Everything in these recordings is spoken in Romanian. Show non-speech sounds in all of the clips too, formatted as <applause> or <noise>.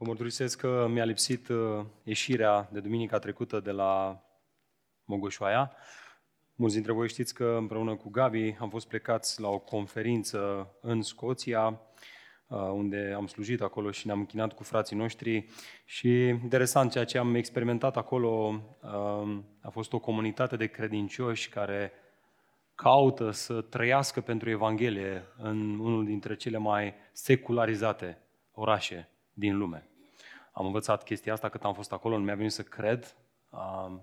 Vă mărturisesc că mi-a lipsit uh, ieșirea de duminica trecută de la Mogoșoaia. Mulți dintre voi știți că împreună cu Gabi am fost plecați la o conferință în Scoția, uh, unde am slujit acolo și ne-am închinat cu frații noștri și interesant, ceea ce am experimentat acolo uh, a fost o comunitate de credincioși care caută să trăiască pentru Evanghelie în unul dintre cele mai secularizate orașe din lume. Am învățat chestia asta cât am fost acolo, nu mi-a venit să cred, uh,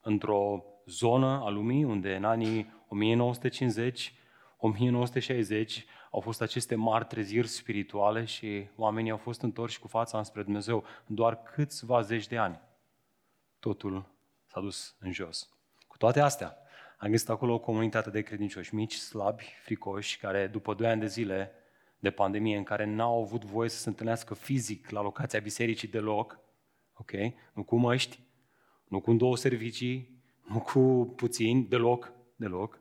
într-o zonă a lumii unde în anii 1950, 1960 au fost aceste mari treziri spirituale și oamenii au fost întorși cu fața înspre Dumnezeu în doar câțiva zeci de ani. Totul s-a dus în jos. Cu toate astea, am găsit acolo o comunitate de credincioși mici, slabi, fricoși, care după doi ani de zile de pandemie în care n-au avut voie să se întâlnească fizic la locația bisericii deloc, ok? Nu cu măști, nu cu două servicii, nu cu puțini, deloc, deloc.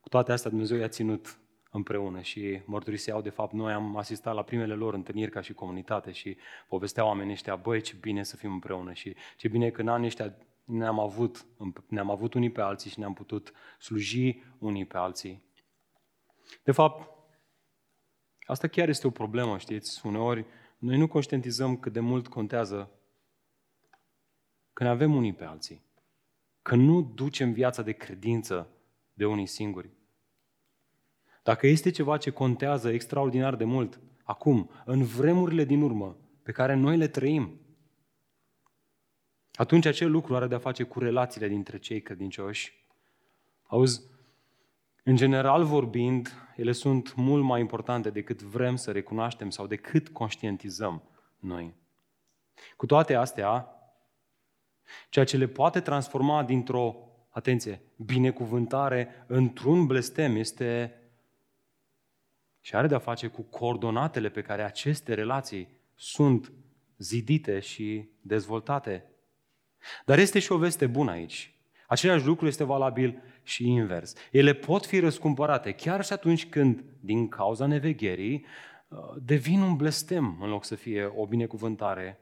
Cu toate astea Dumnezeu i-a ținut împreună și mărturiseau, de fapt, noi am asistat la primele lor întâlniri ca și comunitate și povesteau oamenii ăștia, băi, ce bine să fim împreună și ce bine că în anii ăștia ne-am avut, ne-am avut unii pe alții și ne-am putut sluji unii pe alții. De fapt, Asta chiar este o problemă, știți? Uneori noi nu conștientizăm cât de mult contează când avem unii pe alții. Că nu ducem viața de credință de unii singuri. Dacă este ceva ce contează extraordinar de mult, acum, în vremurile din urmă, pe care noi le trăim, atunci acel lucru are de-a face cu relațiile dintre cei credincioși. Auzi, în general vorbind, ele sunt mult mai importante decât vrem să recunoaștem sau decât conștientizăm noi. Cu toate astea, ceea ce le poate transforma dintr-o, atenție, binecuvântare într-un blestem este și are de-a face cu coordonatele pe care aceste relații sunt zidite și dezvoltate. Dar este și o veste bună aici. Același lucru este valabil și invers. Ele pot fi răscumpărate chiar și atunci când, din cauza nevegherii, uh, devin un blestem în loc să fie o binecuvântare.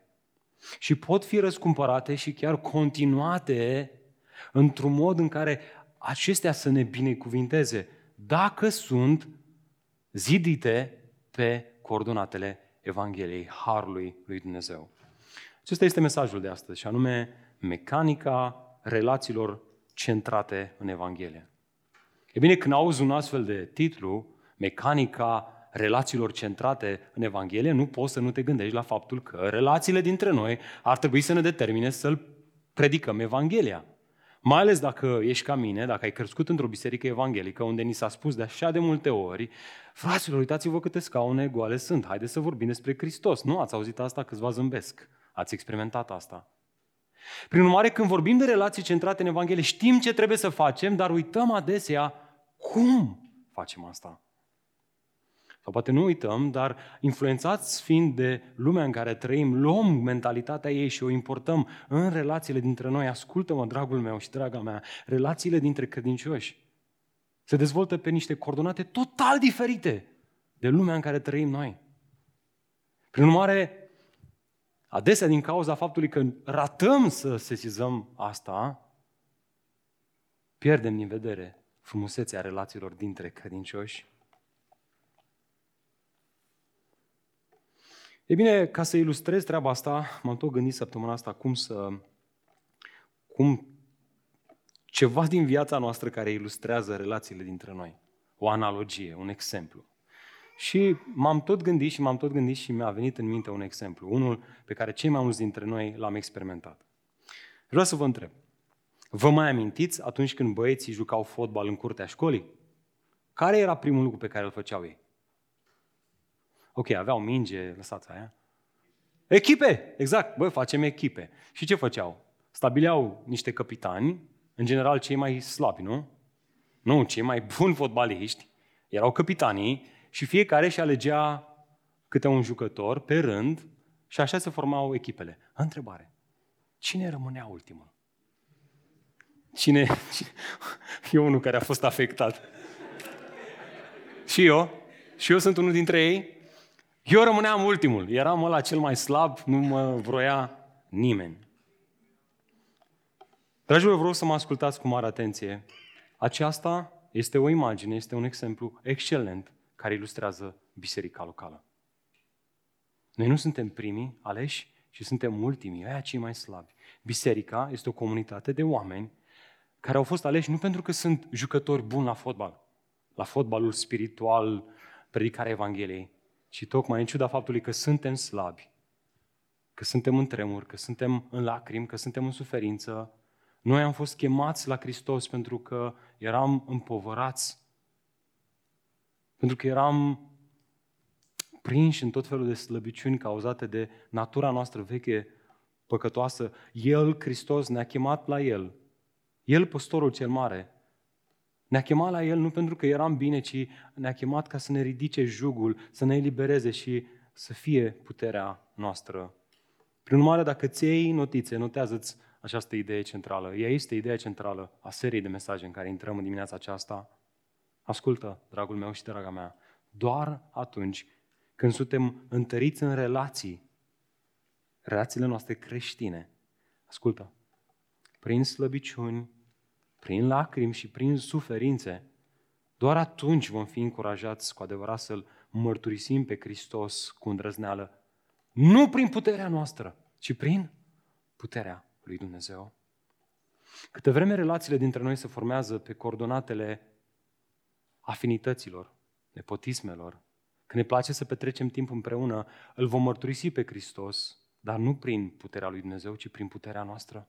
Și pot fi răscumpărate și chiar continuate într-un mod în care acestea să ne binecuvinteze, dacă sunt zidite pe coordonatele Evangheliei, Harului lui Dumnezeu. Acesta este mesajul de astăzi, și anume mecanica relațiilor centrate în Evanghelie. E bine, când auzi un astfel de titlu, mecanica relațiilor centrate în Evanghelie, nu poți să nu te gândești la faptul că relațiile dintre noi ar trebui să ne determine să-L predicăm Evanghelia. Mai ales dacă ești ca mine, dacă ai crescut într-o biserică evanghelică, unde ni s-a spus de așa de multe ori, fraților, uitați-vă câte scaune goale sunt, haideți să vorbim despre Hristos. Nu ați auzit asta, câțiva zâmbesc. Ați experimentat asta. Prin urmare, când vorbim de relații centrate în Evanghelie, știm ce trebuie să facem, dar uităm adesea cum facem asta. Sau poate nu uităm, dar influențați fiind de lumea în care trăim, luăm mentalitatea ei și o importăm în relațiile dintre noi. Ascultă-mă, dragul meu și draga mea, relațiile dintre credincioși se dezvoltă pe niște coordonate total diferite de lumea în care trăim noi. Prin urmare, Adesea, din cauza faptului că ratăm să sesizăm asta, pierdem din vedere frumusețea relațiilor dintre credincioși. E bine, ca să ilustrez treaba asta, m-am tot gândit săptămâna asta cum să... cum ceva din viața noastră care ilustrează relațiile dintre noi. O analogie, un exemplu. Și m-am tot gândit și m-am tot gândit și mi-a venit în minte un exemplu, unul pe care cei mai mulți dintre noi l-am experimentat. Vreau să vă întreb, vă mai amintiți atunci când băieții jucau fotbal în curtea școlii? Care era primul lucru pe care îl făceau ei? Ok, aveau minge, lăsați aia. Echipe, exact, bă, facem echipe. Și ce făceau? Stabileau niște capitani, în general cei mai slabi, nu? Nu, cei mai buni fotbaliști, erau capitanii și fiecare și alegea câte un jucător pe rând și așa se formau echipele. Întrebare. Cine rămânea ultimul? Cine? <laughs> E unul care a fost afectat. Și eu? Și eu sunt unul dintre ei? Eu rămâneam ultimul, eram ăla cel mai slab, nu mă vroia nimeni. Dragilor, vreau să mă ascultați cu mare atenție. Aceasta este o imagine, este un exemplu excelent care ilustrează biserica locală. Noi nu suntem primii aleși, ci suntem ultimii, aia cei mai slabi. Biserica este o comunitate de oameni care au fost aleși nu pentru că sunt jucători buni la fotbal, la fotbalul spiritual, predicarea Evangheliei, ci tocmai în ciuda faptului că suntem slabi, că suntem în tremur, că suntem în lacrimi, că suntem în suferință, noi am fost chemați la Hristos pentru că eram împovărați, pentru că eram prinși în tot felul de slăbiciuni cauzate de natura noastră veche, păcătoasă. El, Hristos, ne-a chemat la El. El, păstorul cel mare, ne-a chemat la El nu pentru că eram bine, ci ne-a chemat ca să ne ridice jugul, să ne elibereze și să fie puterea noastră. Prin urmare, dacă ți iei notițe, notează-ți această idee centrală. Ea este ideea centrală a seriei de mesaje în care intrăm în dimineața aceasta. Ascultă, dragul meu și draga mea, doar atunci când suntem întăriți în relații, relațiile noastre creștine, ascultă, prin slăbiciuni, prin lacrimi și prin suferințe, doar atunci vom fi încurajați cu adevărat să-L mărturisim pe Hristos cu îndrăzneală. Nu prin puterea noastră, ci prin puterea lui Dumnezeu. Câte vreme relațiile dintre noi se formează pe coordonatele afinităților, nepotismelor, când ne place să petrecem timp împreună, îl vom mărturisi pe Hristos, dar nu prin puterea lui Dumnezeu, ci prin puterea noastră.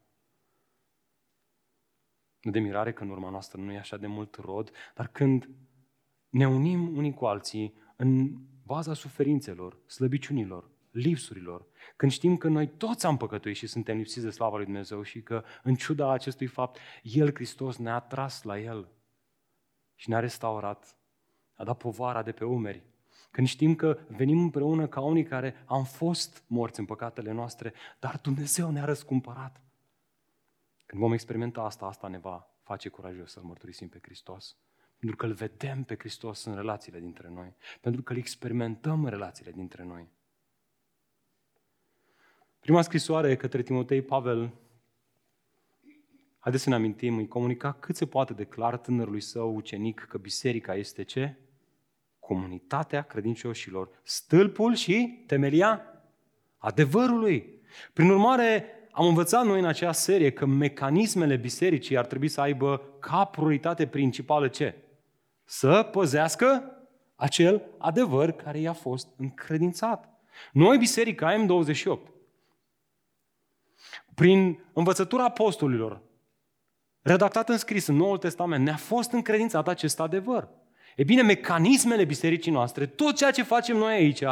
Nu de mirare că în urma noastră nu e așa de mult rod, dar când ne unim unii cu alții în baza suferințelor, slăbiciunilor, lipsurilor, când știm că noi toți am păcătuit și suntem lipsiți de slava lui Dumnezeu și că în ciuda acestui fapt, El, Hristos, ne-a tras la El și ne-a restaurat, a dat povara de pe umeri. Când știm că venim împreună ca unii care am fost morți în păcatele noastre, dar Dumnezeu ne-a răscumpărat. Când vom experimenta asta, asta ne va face curajos să-L mărturisim pe Hristos. Pentru că îl vedem pe Hristos în relațiile dintre noi. Pentru că îl experimentăm în relațiile dintre noi. Prima scrisoare către Timotei Pavel, haideți să ne amintim, îi comunica cât se poate de clar tânărului său ucenic că biserica este ce? Comunitatea credincioșilor, stâlpul și temelia adevărului. Prin urmare, am învățat noi în acea serie că mecanismele bisericii ar trebui să aibă ca prioritate principală ce? Să păzească acel adevăr care i-a fost încredințat. Noi, Biserica M28, prin învățătura apostolilor, redactată în scris în Noul Testament, ne-a fost încredințat acest adevăr. E bine, mecanismele bisericii noastre, tot ceea ce facem noi aici,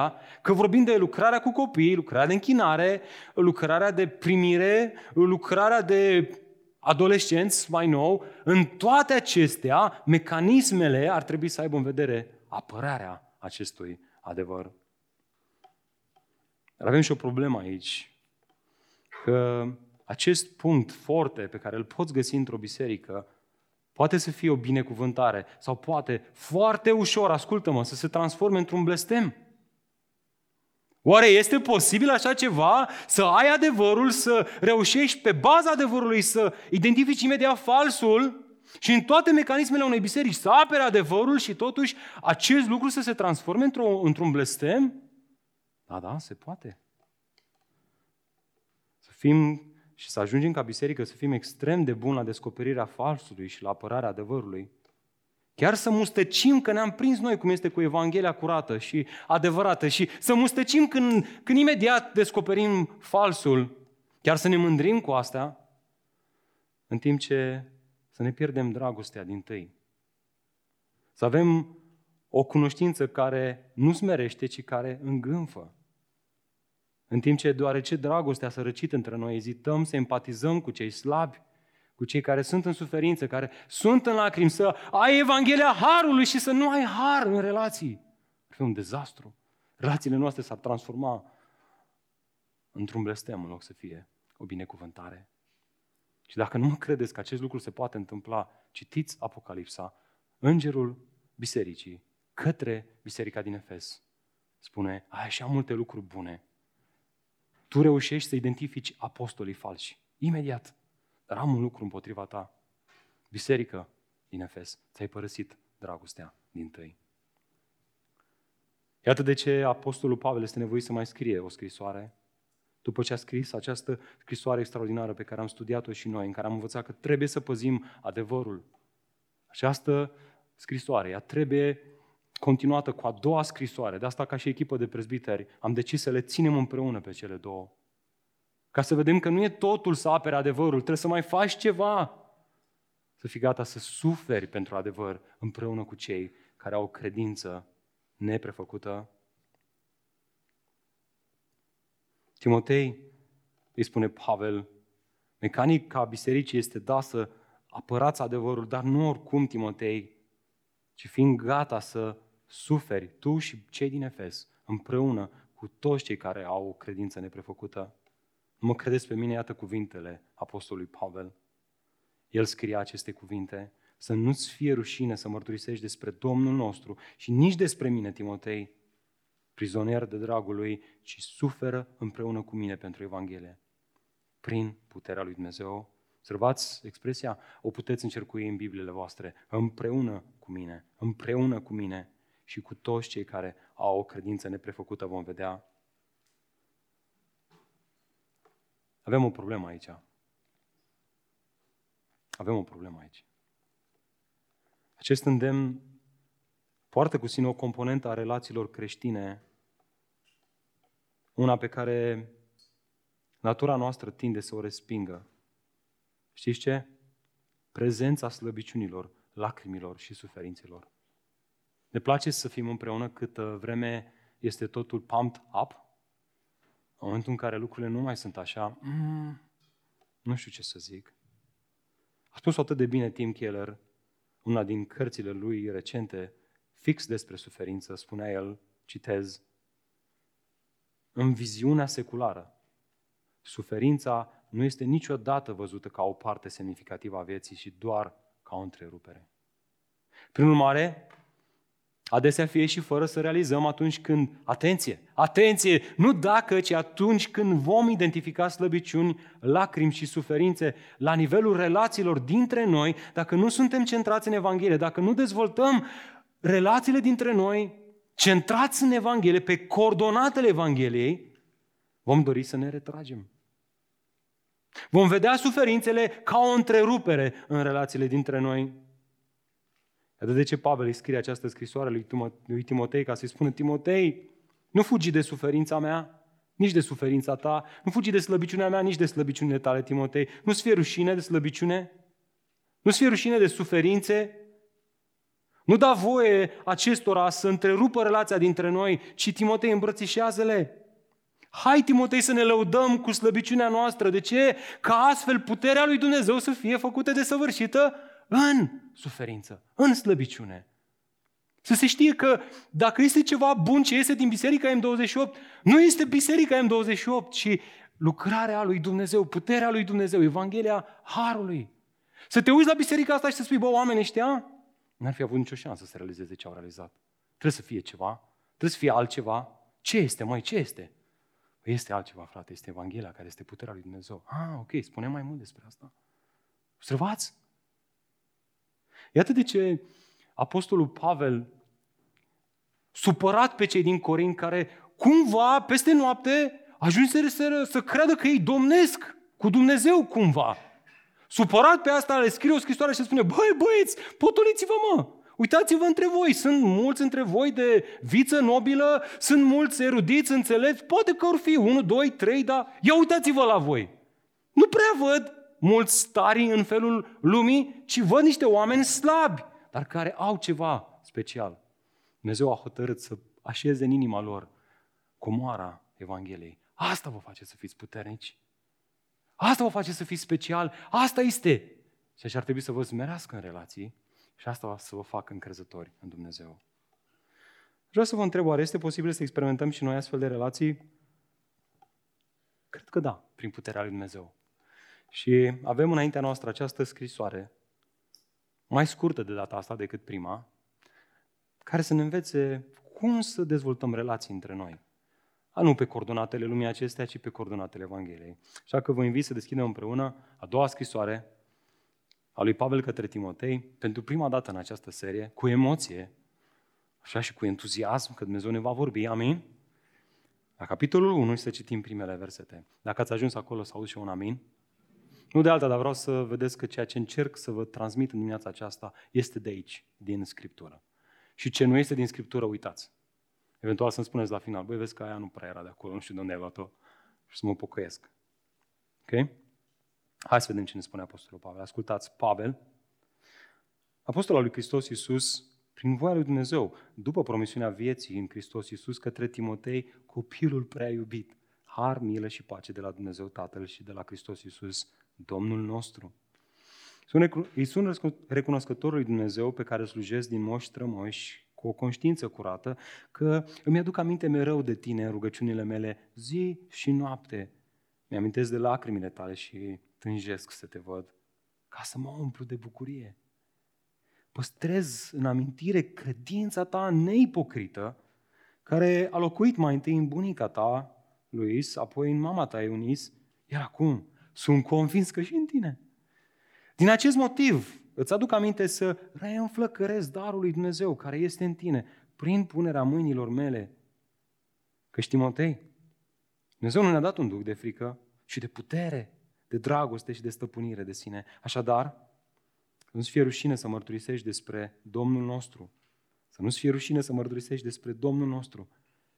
că vorbim de lucrarea cu copii, lucrarea de închinare, lucrarea de primire, lucrarea de adolescenți mai nou, în toate acestea, mecanismele ar trebui să aibă în vedere apărarea acestui adevăr. Dar avem și o problemă aici că acest punct forte pe care îl poți găsi într-o biserică poate să fie o binecuvântare sau poate foarte ușor, ascultă-mă, să se transforme într-un blestem. Oare este posibil așa ceva? Să ai adevărul, să reușești pe baza adevărului să identifici imediat falsul și în toate mecanismele unei biserici să apere adevărul și totuși acest lucru să se transforme într-un blestem? Da, da, se poate fim și să ajungem ca biserică să fim extrem de buni la descoperirea falsului și la apărarea adevărului. Chiar să mustăcim că ne-am prins noi cum este cu Evanghelia curată și adevărată și să mustăcim când, când imediat descoperim falsul, chiar să ne mândrim cu asta, în timp ce să ne pierdem dragostea din tăi. Să avem o cunoștință care nu smerește, ci care îngânfă. În timp ce, deoarece dragostea s-a răcit între noi, ezităm să empatizăm cu cei slabi, cu cei care sunt în suferință, care sunt în lacrimi, să ai Evanghelia Harului și să nu ai har în relații. Ar fi un dezastru. Relațiile noastre s-ar transforma într-un blestem în loc să fie o binecuvântare. Și dacă nu mă credeți că acest lucru se poate întâmpla, citiți Apocalipsa, îngerul bisericii către biserica din Efes spune, ai așa multe lucruri bune. Tu reușești să identifici apostolii falși. Imediat. Dar am un lucru împotriva ta. Biserică din Efes, ți-ai părăsit dragostea din tăi. Iată de ce Apostolul Pavel este nevoit să mai scrie o scrisoare după ce a scris această scrisoare extraordinară pe care am studiat-o și noi, în care am învățat că trebuie să păzim adevărul. Această scrisoare, ea trebuie continuată cu a doua scrisoare. De asta, ca și echipă de prezbiteri, am decis să le ținem împreună pe cele două. Ca să vedem că nu e totul să apere adevărul, trebuie să mai faci ceva. Să fii gata să suferi pentru adevăr împreună cu cei care au o credință neprefăcută. Timotei, îi spune Pavel, mecanica bisericii este da să apărați adevărul, dar nu oricum, Timotei, ci fiind gata să suferi, tu și cei din Efes, împreună cu toți cei care au o credință neprefăcută. Nu mă credeți pe mine, iată cuvintele apostolului Pavel. El scria aceste cuvinte, să nu-ți fie rușine să mărturisești despre Domnul nostru și nici despre mine, Timotei, prizonier de dragul lui, ci suferă împreună cu mine pentru Evanghelie. Prin puterea lui Dumnezeu. Observați expresia? O puteți încercui în Bibliile voastre. Împreună cu mine. Împreună cu mine și cu toți cei care au o credință neprefăcută vom vedea. Avem o problemă aici. Avem o problemă aici. Acest îndemn poartă cu sine o componentă a relațiilor creștine, una pe care natura noastră tinde să o respingă. Știți ce? Prezența slăbiciunilor, lacrimilor și suferințelor. Ne place să fim împreună cât vreme este totul pumped up. În momentul în care lucrurile nu mai sunt așa, mm, nu știu ce să zic. A spus atât de bine Tim Keller, una din cărțile lui recente, fix despre suferință, spunea el, citez, în viziunea seculară, suferința nu este niciodată văzută ca o parte semnificativă a vieții și doar ca o întrerupere. Prin urmare, adesea fie și fără să realizăm atunci când, atenție, atenție, nu dacă, ci atunci când vom identifica slăbiciuni, lacrimi și suferințe la nivelul relațiilor dintre noi, dacă nu suntem centrați în Evanghelie, dacă nu dezvoltăm relațiile dintre noi, centrați în Evanghelie, pe coordonatele Evangheliei, vom dori să ne retragem. Vom vedea suferințele ca o întrerupere în relațiile dintre noi. Iată de ce Pavel îi scrie această scrisoare lui Timotei ca să-i spună Timotei, nu fugi de suferința mea, nici de suferința ta, nu fugi de slăbiciunea mea, nici de slăbiciunile tale, Timotei. Nu-ți fie rușine de slăbiciune, nu-ți fie rușine de suferințe, nu da voie acestora să întrerupă relația dintre noi, ci Timotei îmbrățișează-le. Hai, Timotei, să ne lăudăm cu slăbiciunea noastră. De ce? Ca astfel puterea lui Dumnezeu să fie făcută de săvârșită în suferință, în slăbiciune. Să se știe că dacă este ceva bun ce iese din Biserica M28, nu este Biserica M28, ci lucrarea lui Dumnezeu, puterea lui Dumnezeu, Evanghelia Harului. Să te uiți la biserica asta și să spui, bă, oameni ăștia n-ar fi avut nicio șansă să realizeze ce au realizat. Trebuie să fie ceva, trebuie să fie altceva. Ce este, mai ce este? Păi este altceva, frate, este Evanghelia care este puterea lui Dumnezeu. Ah, ok, spune mai mult despre asta. Observați? Iată de ce Apostolul Pavel, supărat pe cei din Corint, care cumva, peste noapte, ajunse să, să creadă că ei domnesc cu Dumnezeu cumva. Supărat pe asta, le scrie o scrisoare și spune, băi băieți, potoliți-vă mă! Uitați-vă între voi, sunt mulți între voi de viță nobilă, sunt mulți erudiți, înțelepți, poate că or fi unul, doi, trei, dar ia uitați-vă la voi. Nu prea văd mulți stari în felul lumii, ci văd niște oameni slabi, dar care au ceva special. Dumnezeu a hotărât să așeze în inima lor comoara Evangheliei. Asta vă face să fiți puternici. Asta vă face să fiți special. Asta este. Și așa ar trebui să vă zmerească în relații și asta va să vă facă încrezători în Dumnezeu. Vreau să vă întreb, oare este posibil să experimentăm și noi astfel de relații? Cred că da, prin puterea lui Dumnezeu. Și avem înaintea noastră această scrisoare, mai scurtă de data asta decât prima, care să ne învețe cum să dezvoltăm relații între noi. A, nu pe coordonatele lumii acestea, ci pe coordonatele Evangheliei. Așa că vă invit să deschidem împreună a doua scrisoare a lui Pavel către Timotei, pentru prima dată în această serie, cu emoție, așa și cu entuziasm, că Dumnezeu ne va vorbi, amin? La capitolul 1 să citim primele versete. Dacă ați ajuns acolo să auzi și un amin, nu de alta, dar vreau să vedeți că ceea ce încerc să vă transmit în dimineața aceasta este de aici, din Scriptură. Și ce nu este din Scriptură, uitați. Eventual să-mi spuneți la final, băi, vezi că aia nu prea era de acolo, nu știu de unde ai luat-o și să mă pocăiesc. Ok? Hai să vedem ce ne spune Apostolul Pavel. Ascultați, Pavel, Apostolul lui Hristos Iisus, prin voia lui Dumnezeu, după promisiunea vieții în Hristos Iisus către Timotei, copilul prea iubit, har, milă și pace de la Dumnezeu Tatăl și de la Hristos Iisus, Domnul nostru. Îi sunt recunoscătorul lui Dumnezeu pe care slujesc din moși strămoși cu o conștiință curată, că îmi aduc aminte mereu de tine în rugăciunile mele zi și noapte. Mi-amintesc de lacrimile tale și tânjesc să te văd, ca să mă umplu de bucurie. Păstrez în amintire credința ta neipocrită, care a locuit mai întâi în bunica ta, Luis, apoi în mama ta, Eunice, iar acum sunt convins că și în tine. Din acest motiv, îți aduc aminte să reînflăcăresc darul lui Dumnezeu care este în tine, prin punerea mâinilor mele. Că Timotei, Dumnezeu nu ne-a dat un duc de frică, și de putere, de dragoste și de stăpânire de sine. Așadar, nu-ți fie rușine să mărturisești despre Domnul nostru, să nu-ți fie rușine să mărturisești despre Domnul nostru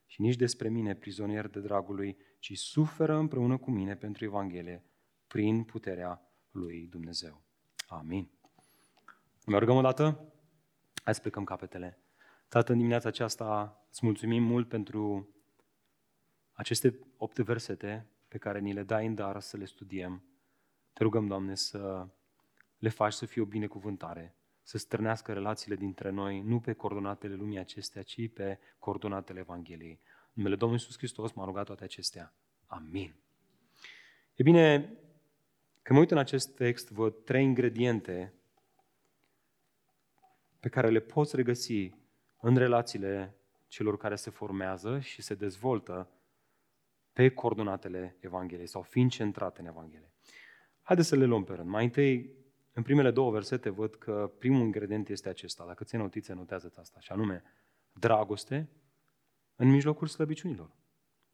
și nici despre mine, prizonier de dragul lui, ci suferă împreună cu mine pentru Evanghelie, prin puterea lui Dumnezeu. Amin. Mergăm o dată? Hai să plecăm capetele. Tată, în dimineața aceasta îți mulțumim mult pentru aceste opt versete pe care ni le dai în dar să le studiem. Te rugăm, Doamne, să le faci să fie o binecuvântare, să strânească relațiile dintre noi, nu pe coordonatele lumii acestea, ci pe coordonatele Evangheliei. În numele Domnului Iisus Hristos m-a rugat toate acestea. Amin. E bine, când mă uit în acest text, văd trei ingrediente pe care le poți regăsi în relațiile celor care se formează și se dezvoltă pe coordonatele Evangheliei sau fiind centrate în Evanghelie. Haideți să le luăm pe rând. Mai întâi, în primele două versete văd că primul ingredient este acesta. Dacă ți notițe, notează asta. Și anume, dragoste în mijlocul slăbiciunilor.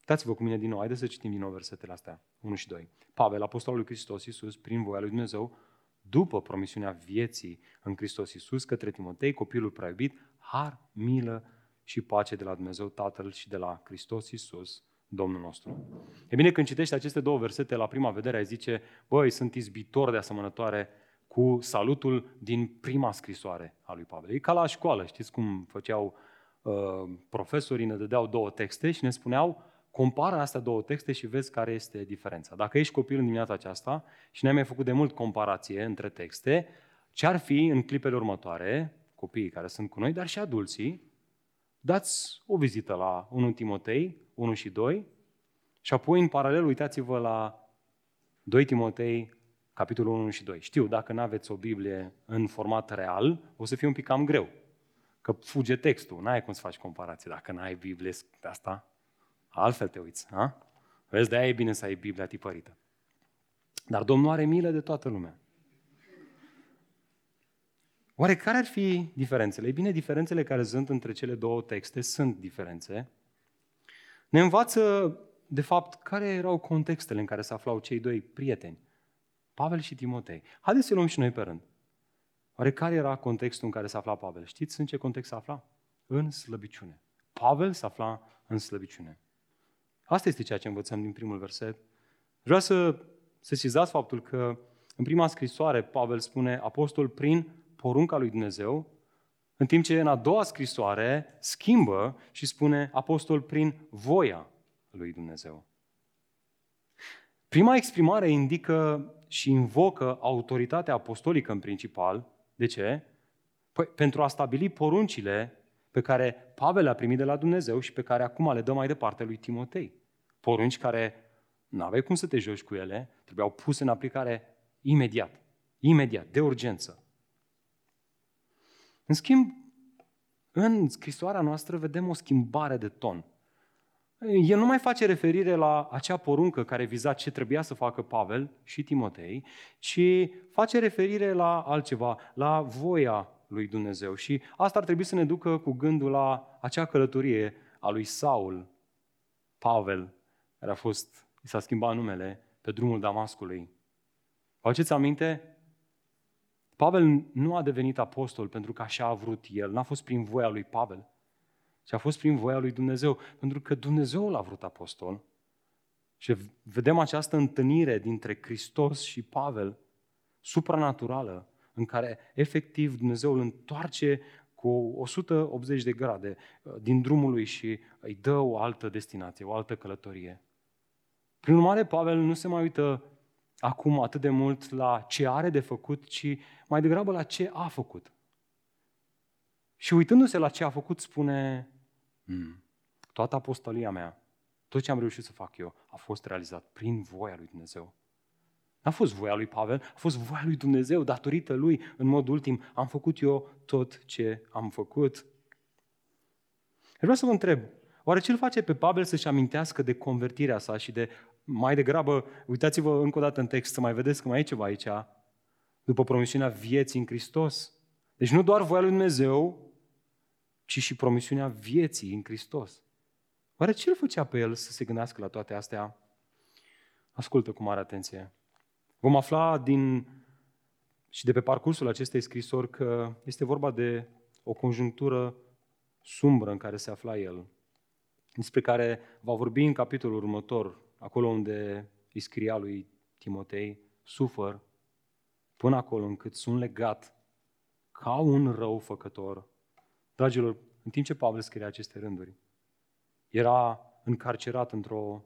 Dați-vă cu mine din nou, haideți să citim din nou versetele astea, 1 și 2. Pavel, apostolul lui Hristos Iisus, prin voia lui Dumnezeu, după promisiunea vieții în Hristos Iisus, către Timotei, copilul prea iubit, har, milă și pace de la Dumnezeu Tatăl și de la Hristos Iisus, Domnul nostru. E bine, când citești aceste două versete, la prima vedere ai zice, băi, sunt izbitor de asemănătoare cu salutul din prima scrisoare a lui Pavel. E ca la școală, știți cum făceau uh, profesorii, ne dădeau două texte și ne spuneau, compară astea două texte și vezi care este diferența. Dacă ești copil în dimineața aceasta și n-ai mai făcut de mult comparație între texte, ce ar fi în clipele următoare, copiii care sunt cu noi, dar și adulții, dați o vizită la 1 Timotei 1 și 2 și apoi în paralel uitați-vă la 2 Timotei capitolul 1 și 2. Știu, dacă nu aveți o Biblie în format real, o să fie un pic cam greu. Că fuge textul, n-ai cum să faci comparație dacă n-ai Biblie de asta. Altfel te uiți, ha? Vezi, de-aia e bine să ai Biblia tipărită. Dar Domnul are milă de toată lumea. Oare care ar fi diferențele? Ei bine, diferențele care sunt între cele două texte sunt diferențe. Ne învață, de fapt, care erau contextele în care se aflau cei doi prieteni, Pavel și Timotei. Haideți să luăm și noi pe rând. Oare care era contextul în care se afla Pavel? Știți în ce context se afla? În slăbiciune. Pavel se afla în slăbiciune. Asta este ceea ce învățăm din primul verset. Vreau să sesizați faptul că în prima scrisoare Pavel spune apostol prin porunca lui Dumnezeu, în timp ce în a doua scrisoare schimbă și spune apostol prin voia lui Dumnezeu. Prima exprimare indică și invocă autoritatea apostolică în principal. De ce? Păi, pentru a stabili poruncile pe care Pavel le-a primit de la Dumnezeu și pe care acum le dă mai departe lui Timotei. Porunci care nu aveai cum să te joci cu ele, trebuiau puse în aplicare imediat. Imediat, de urgență. În schimb, în scrisoarea noastră vedem o schimbare de ton. El nu mai face referire la acea poruncă care viza ce trebuia să facă Pavel și Timotei, ci face referire la altceva, la voia lui Dumnezeu. Și asta ar trebui să ne ducă cu gândul la acea călătorie a lui Saul, Pavel, care a fost, i s-a schimbat numele, pe drumul Damascului. Vă aduceți aminte? Pavel nu a devenit apostol pentru că așa a vrut el, n-a fost prin voia lui Pavel, ci a fost prin voia lui Dumnezeu, pentru că Dumnezeu l-a vrut apostol. Și vedem această întâlnire dintre Hristos și Pavel, supranaturală, în care efectiv Dumnezeu îl întoarce cu 180 de grade uh, din drumul lui și îi dă o altă destinație, o altă călătorie. Prin urmare, Pavel nu se mai uită acum atât de mult la ce are de făcut, ci mai degrabă la ce a făcut. Și uitându-se la ce a făcut, spune, hmm, toată apostolia mea, tot ce am reușit să fac eu, a fost realizat prin voia lui Dumnezeu. N-a fost voia lui Pavel, a fost voia lui Dumnezeu, datorită lui, în mod ultim, am făcut eu tot ce am făcut. Vreau să vă întreb, oare ce îl face pe Pavel să-și amintească de convertirea sa și de mai degrabă, uitați-vă încă o dată în text să mai vedeți că mai e ceva aici, după promisiunea vieții în Hristos. Deci nu doar voia lui Dumnezeu, ci și promisiunea vieții în Hristos. Oare ce îl făcea pe el să se gândească la toate astea? Ascultă cu mare atenție. Vom afla din și de pe parcursul acestei scrisori că este vorba de o conjunctură sumbră în care se afla el, despre care va vorbi în capitolul următor, acolo unde îi scria lui Timotei, sufăr până acolo încât sunt legat ca un răufăcător. Dragilor, în timp ce Pavel scria aceste rânduri, era încarcerat într-o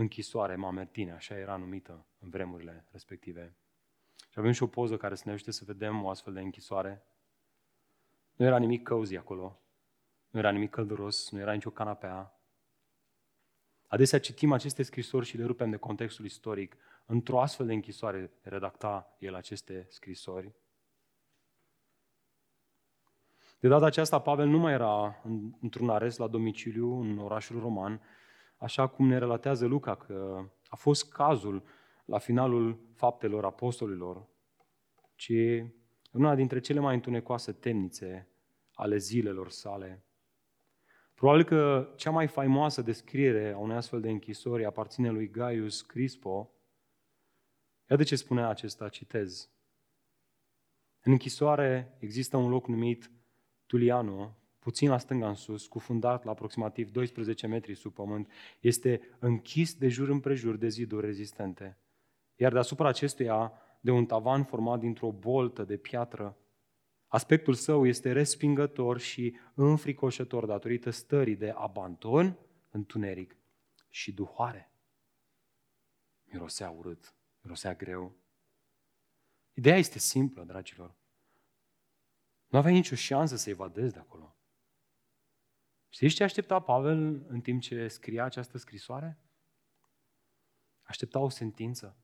închisoare mamertine, așa era numită în vremurile respective. Și avem și o poză care să ne ajute să vedem o astfel de închisoare. Nu era nimic cozy acolo, nu era nimic călduros, nu era nicio canapea, Adesea citim aceste scrisori și le rupem de contextul istoric. Într-o astfel de închisoare redacta el aceste scrisori. De data aceasta, Pavel nu mai era într-un arest la domiciliu în orașul roman, așa cum ne relatează Luca că a fost cazul la finalul faptelor apostolilor, ci în una dintre cele mai întunecoase temnițe ale zilelor sale. Probabil că cea mai faimoasă descriere a unei astfel de închisori aparține lui Gaius Crispo. Iată ce spunea acesta, citez. În închisoare există un loc numit Tuliano, puțin la stânga în sus, cufundat la aproximativ 12 metri sub pământ. Este închis de jur împrejur de ziduri rezistente. Iar deasupra acestuia, de un tavan format dintr-o boltă de piatră, Aspectul său este respingător și înfricoșător datorită stării de abandon, întuneric și duhoare. Mirosea urât, mirosea greu. Ideea este simplă, dragilor. Nu aveai nicio șansă să evadezi de acolo. Știți ce aștepta Pavel în timp ce scria această scrisoare? Aștepta o sentință.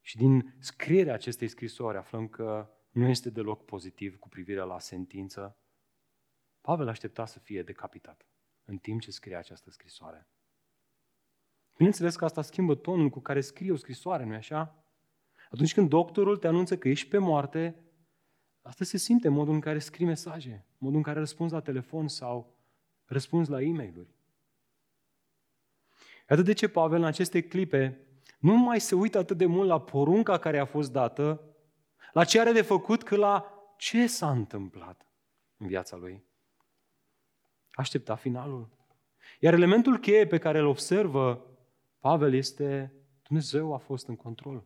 Și din scrierea acestei scrisori aflăm că nu este deloc pozitiv cu privire la sentință. Pavel aștepta să fie decapitat în timp ce scria această scrisoare. Bineînțeles că asta schimbă tonul cu care scrie o scrisoare, nu-i așa? Atunci când doctorul te anunță că ești pe moarte, asta se simte în modul în care scrii mesaje, modul în care răspunzi la telefon sau răspunzi la e mail Iată de ce Pavel în aceste clipe nu mai se uită atât de mult la porunca care a fost dată, la ce are de făcut, că la ce s-a întâmplat în viața lui. Aștepta finalul. Iar elementul cheie pe care îl observă Pavel este Dumnezeu a fost în control.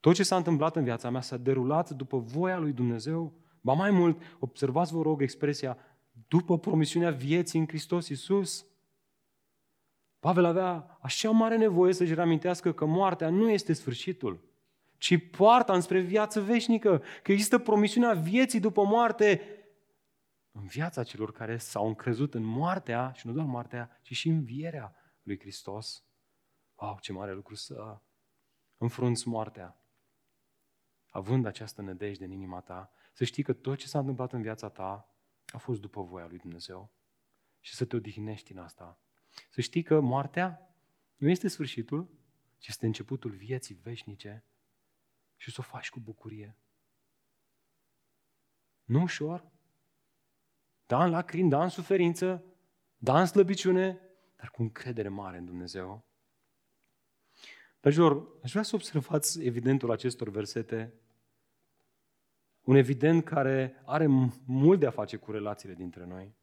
Tot ce s-a întâmplat în viața mea s-a derulat după voia lui Dumnezeu. Ba mai mult, observați, vă rog, expresia după promisiunea vieții în Hristos Iisus. Pavel avea așa mare nevoie să-și reamintească că moartea nu este sfârșitul ci poarta înspre viață veșnică, că există promisiunea vieții după moarte în viața celor care s-au încrezut în moartea, și nu doar moartea, ci și învierea lui Hristos. Wow, ce mare lucru să înfrunți moartea, având această nădejde în inima ta, să știi că tot ce s-a întâmplat în viața ta a fost după voia lui Dumnezeu și să te odihnești în asta. Să știi că moartea nu este sfârșitul, ci este începutul vieții veșnice și să o faci cu bucurie. Nu ușor, da în lacrimi, da în suferință, da în slăbiciune, dar cu încredere mare în Dumnezeu. Dragilor, aș vrea să observați evidentul acestor versete, un evident care are mult de a face cu relațiile dintre noi.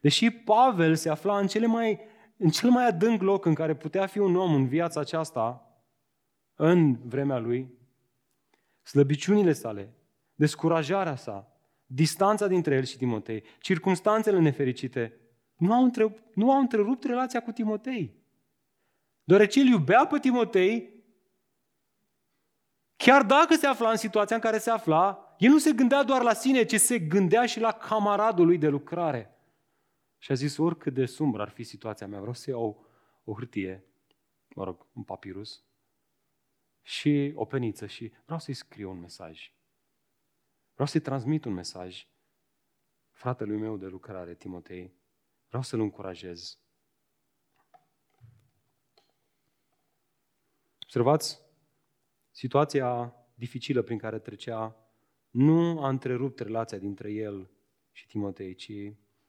Deși Pavel se afla în, cele mai, în cel mai adânc loc în care putea fi un om în viața aceasta, în vremea lui, slăbiciunile sale, descurajarea sa, distanța dintre el și Timotei, circumstanțele nefericite, nu au, întrerupt, nu au întrerupt relația cu Timotei. Deoarece el iubea pe Timotei, chiar dacă se afla în situația în care se afla, el nu se gândea doar la sine, ci se gândea și la camaradul lui de lucrare. Și a zis, oricât de sumbră ar fi situația mea, vreau să iau o hârtie, mă rog, un papirus, și o peniță și vreau să-i scriu un mesaj. Vreau să-i transmit un mesaj fratelui meu de lucrare, Timotei. Vreau să-l încurajez. Observați, situația dificilă prin care trecea nu a întrerupt relația dintre el și Timotei, ci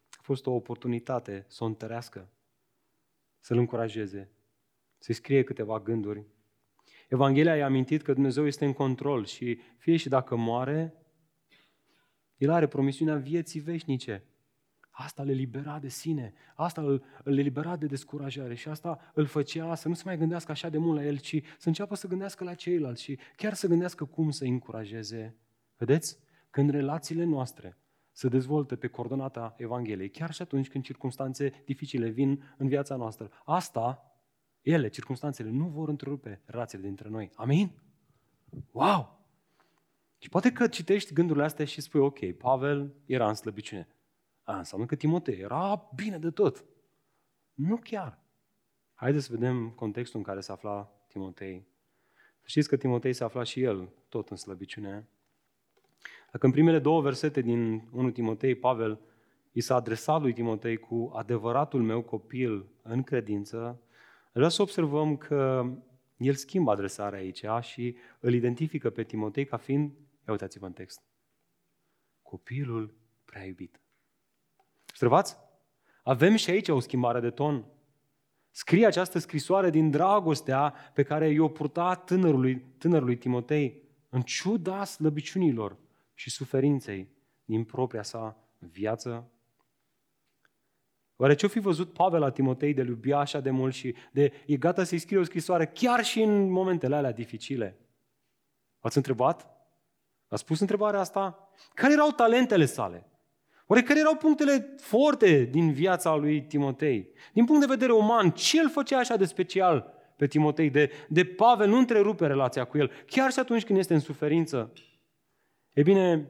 a fost o oportunitate să o întărească, să-l încurajeze, să-i scrie câteva gânduri. Evanghelia i-a amintit că Dumnezeu este în control și fie și dacă moare, el are promisiunea vieții veșnice. Asta le libera de sine, asta îl, îl libera de descurajare și asta îl făcea să nu se mai gândească așa de mult la el, ci să înceapă să gândească la ceilalți și chiar să gândească cum să încurajeze. Vedeți? Când relațiile noastre se dezvoltă pe coordonata Evangheliei, chiar și atunci când circunstanțe dificile vin în viața noastră, asta, ele, circunstanțele, nu vor întrerupe relațiile dintre noi. Amin? Wow! Și poate că citești gândurile astea și spui, ok, Pavel era în slăbiciune. A, înseamnă că Timotei era bine de tot. Nu chiar. Haideți să vedem contextul în care se afla Timotei. Știți că Timotei se afla și el tot în slăbiciune. Dacă în primele două versete din 1 Timotei, Pavel i s-a adresat lui Timotei cu adevăratul meu copil în credință, vreau să observăm că el schimbă adresarea aici și îl identifică pe Timotei ca fiind Ia uitați-vă în text. Copilul prea iubit. Observați? Avem și aici o schimbare de ton. Scrie această scrisoare din dragostea pe care i-o purta tânărului, tânărului Timotei, în ciuda slăbiciunilor și suferinței din propria sa viață. Oare ce-o fi văzut Pavel la Timotei de iubia așa de mult și de e gata să-i scrie o scrisoare chiar și în momentele alea dificile? Ați întrebat? A spus întrebarea asta? Care erau talentele sale? Oare care erau punctele forte din viața lui Timotei? Din punct de vedere uman, ce îl făcea așa de special pe Timotei? De, de Pavel nu întrerupe relația cu el, chiar și atunci când este în suferință. E bine,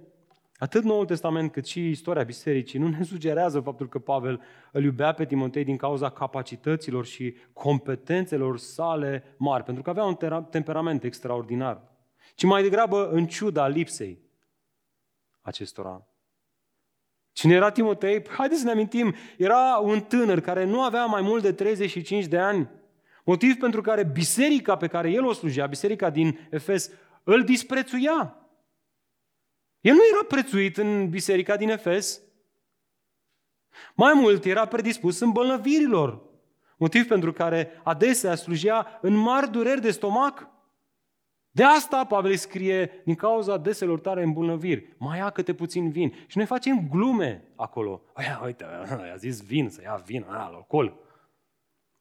atât Noul Testament cât și istoria bisericii nu ne sugerează faptul că Pavel îl iubea pe Timotei din cauza capacităților și competențelor sale mari, pentru că avea un temperament extraordinar ci mai degrabă în ciuda lipsei acestora. Cine era Timotei? Păi, haideți să ne amintim, era un tânăr care nu avea mai mult de 35 de ani, motiv pentru care biserica pe care el o slujea, biserica din Efes, îl disprețuia. El nu era prețuit în biserica din Efes. Mai mult, era predispus îmbolnăvirilor, motiv pentru care adesea slujea în mari dureri de stomac. De asta Pavel scrie, din cauza deselor tare îmbunăviri, mai ia câte puțin vin. Și noi facem glume acolo. Aia, uite, a zis vin, să ia vin, aia, alcool.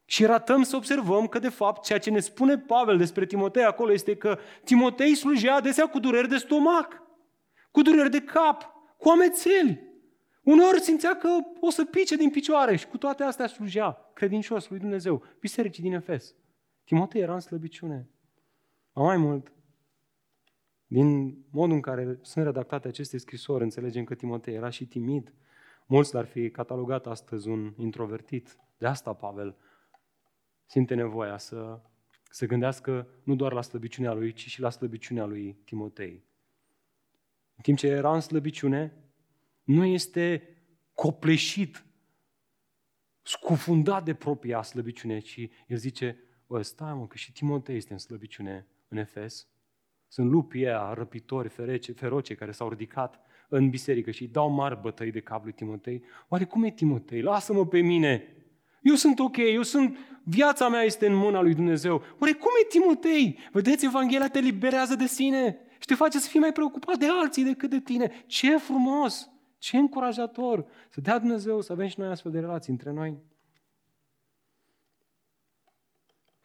Și ratăm să observăm că, de fapt, ceea ce ne spune Pavel despre Timotei acolo este că Timotei slujea adesea cu dureri de stomac, cu dureri de cap, cu amețeli. Uneori simțea că o să pice din picioare și cu toate astea slujea credincios lui Dumnezeu, bisericii din Efes. Timotei era în slăbiciune. Mai mult, din modul în care sunt redactate aceste scrisori, înțelegem că Timotei era și timid. Mulți l-ar fi catalogat astăzi un introvertit. De asta Pavel simte nevoia să se gândească nu doar la slăbiciunea lui, ci și la slăbiciunea lui Timotei. în timp ce era în slăbiciune, nu este copleșit, scufundat de propria slăbiciune, ci el zice, bă, stai mă, că și Timotei este în slăbiciune în Efes. Sunt lupii aia, răpitori, ferece, feroce, care s-au ridicat în biserică și îi dau mari bătăi de cap lui Timotei. Oare cum e Timotei? Lasă-mă pe mine! Eu sunt ok, eu sunt, viața mea este în mâna lui Dumnezeu. Oare cum e Timotei? Vedeți, Evanghelia te liberează de sine și te face să fii mai preocupat de alții decât de tine. Ce frumos! Ce încurajator! Să dea Dumnezeu să avem și noi astfel de relații între noi.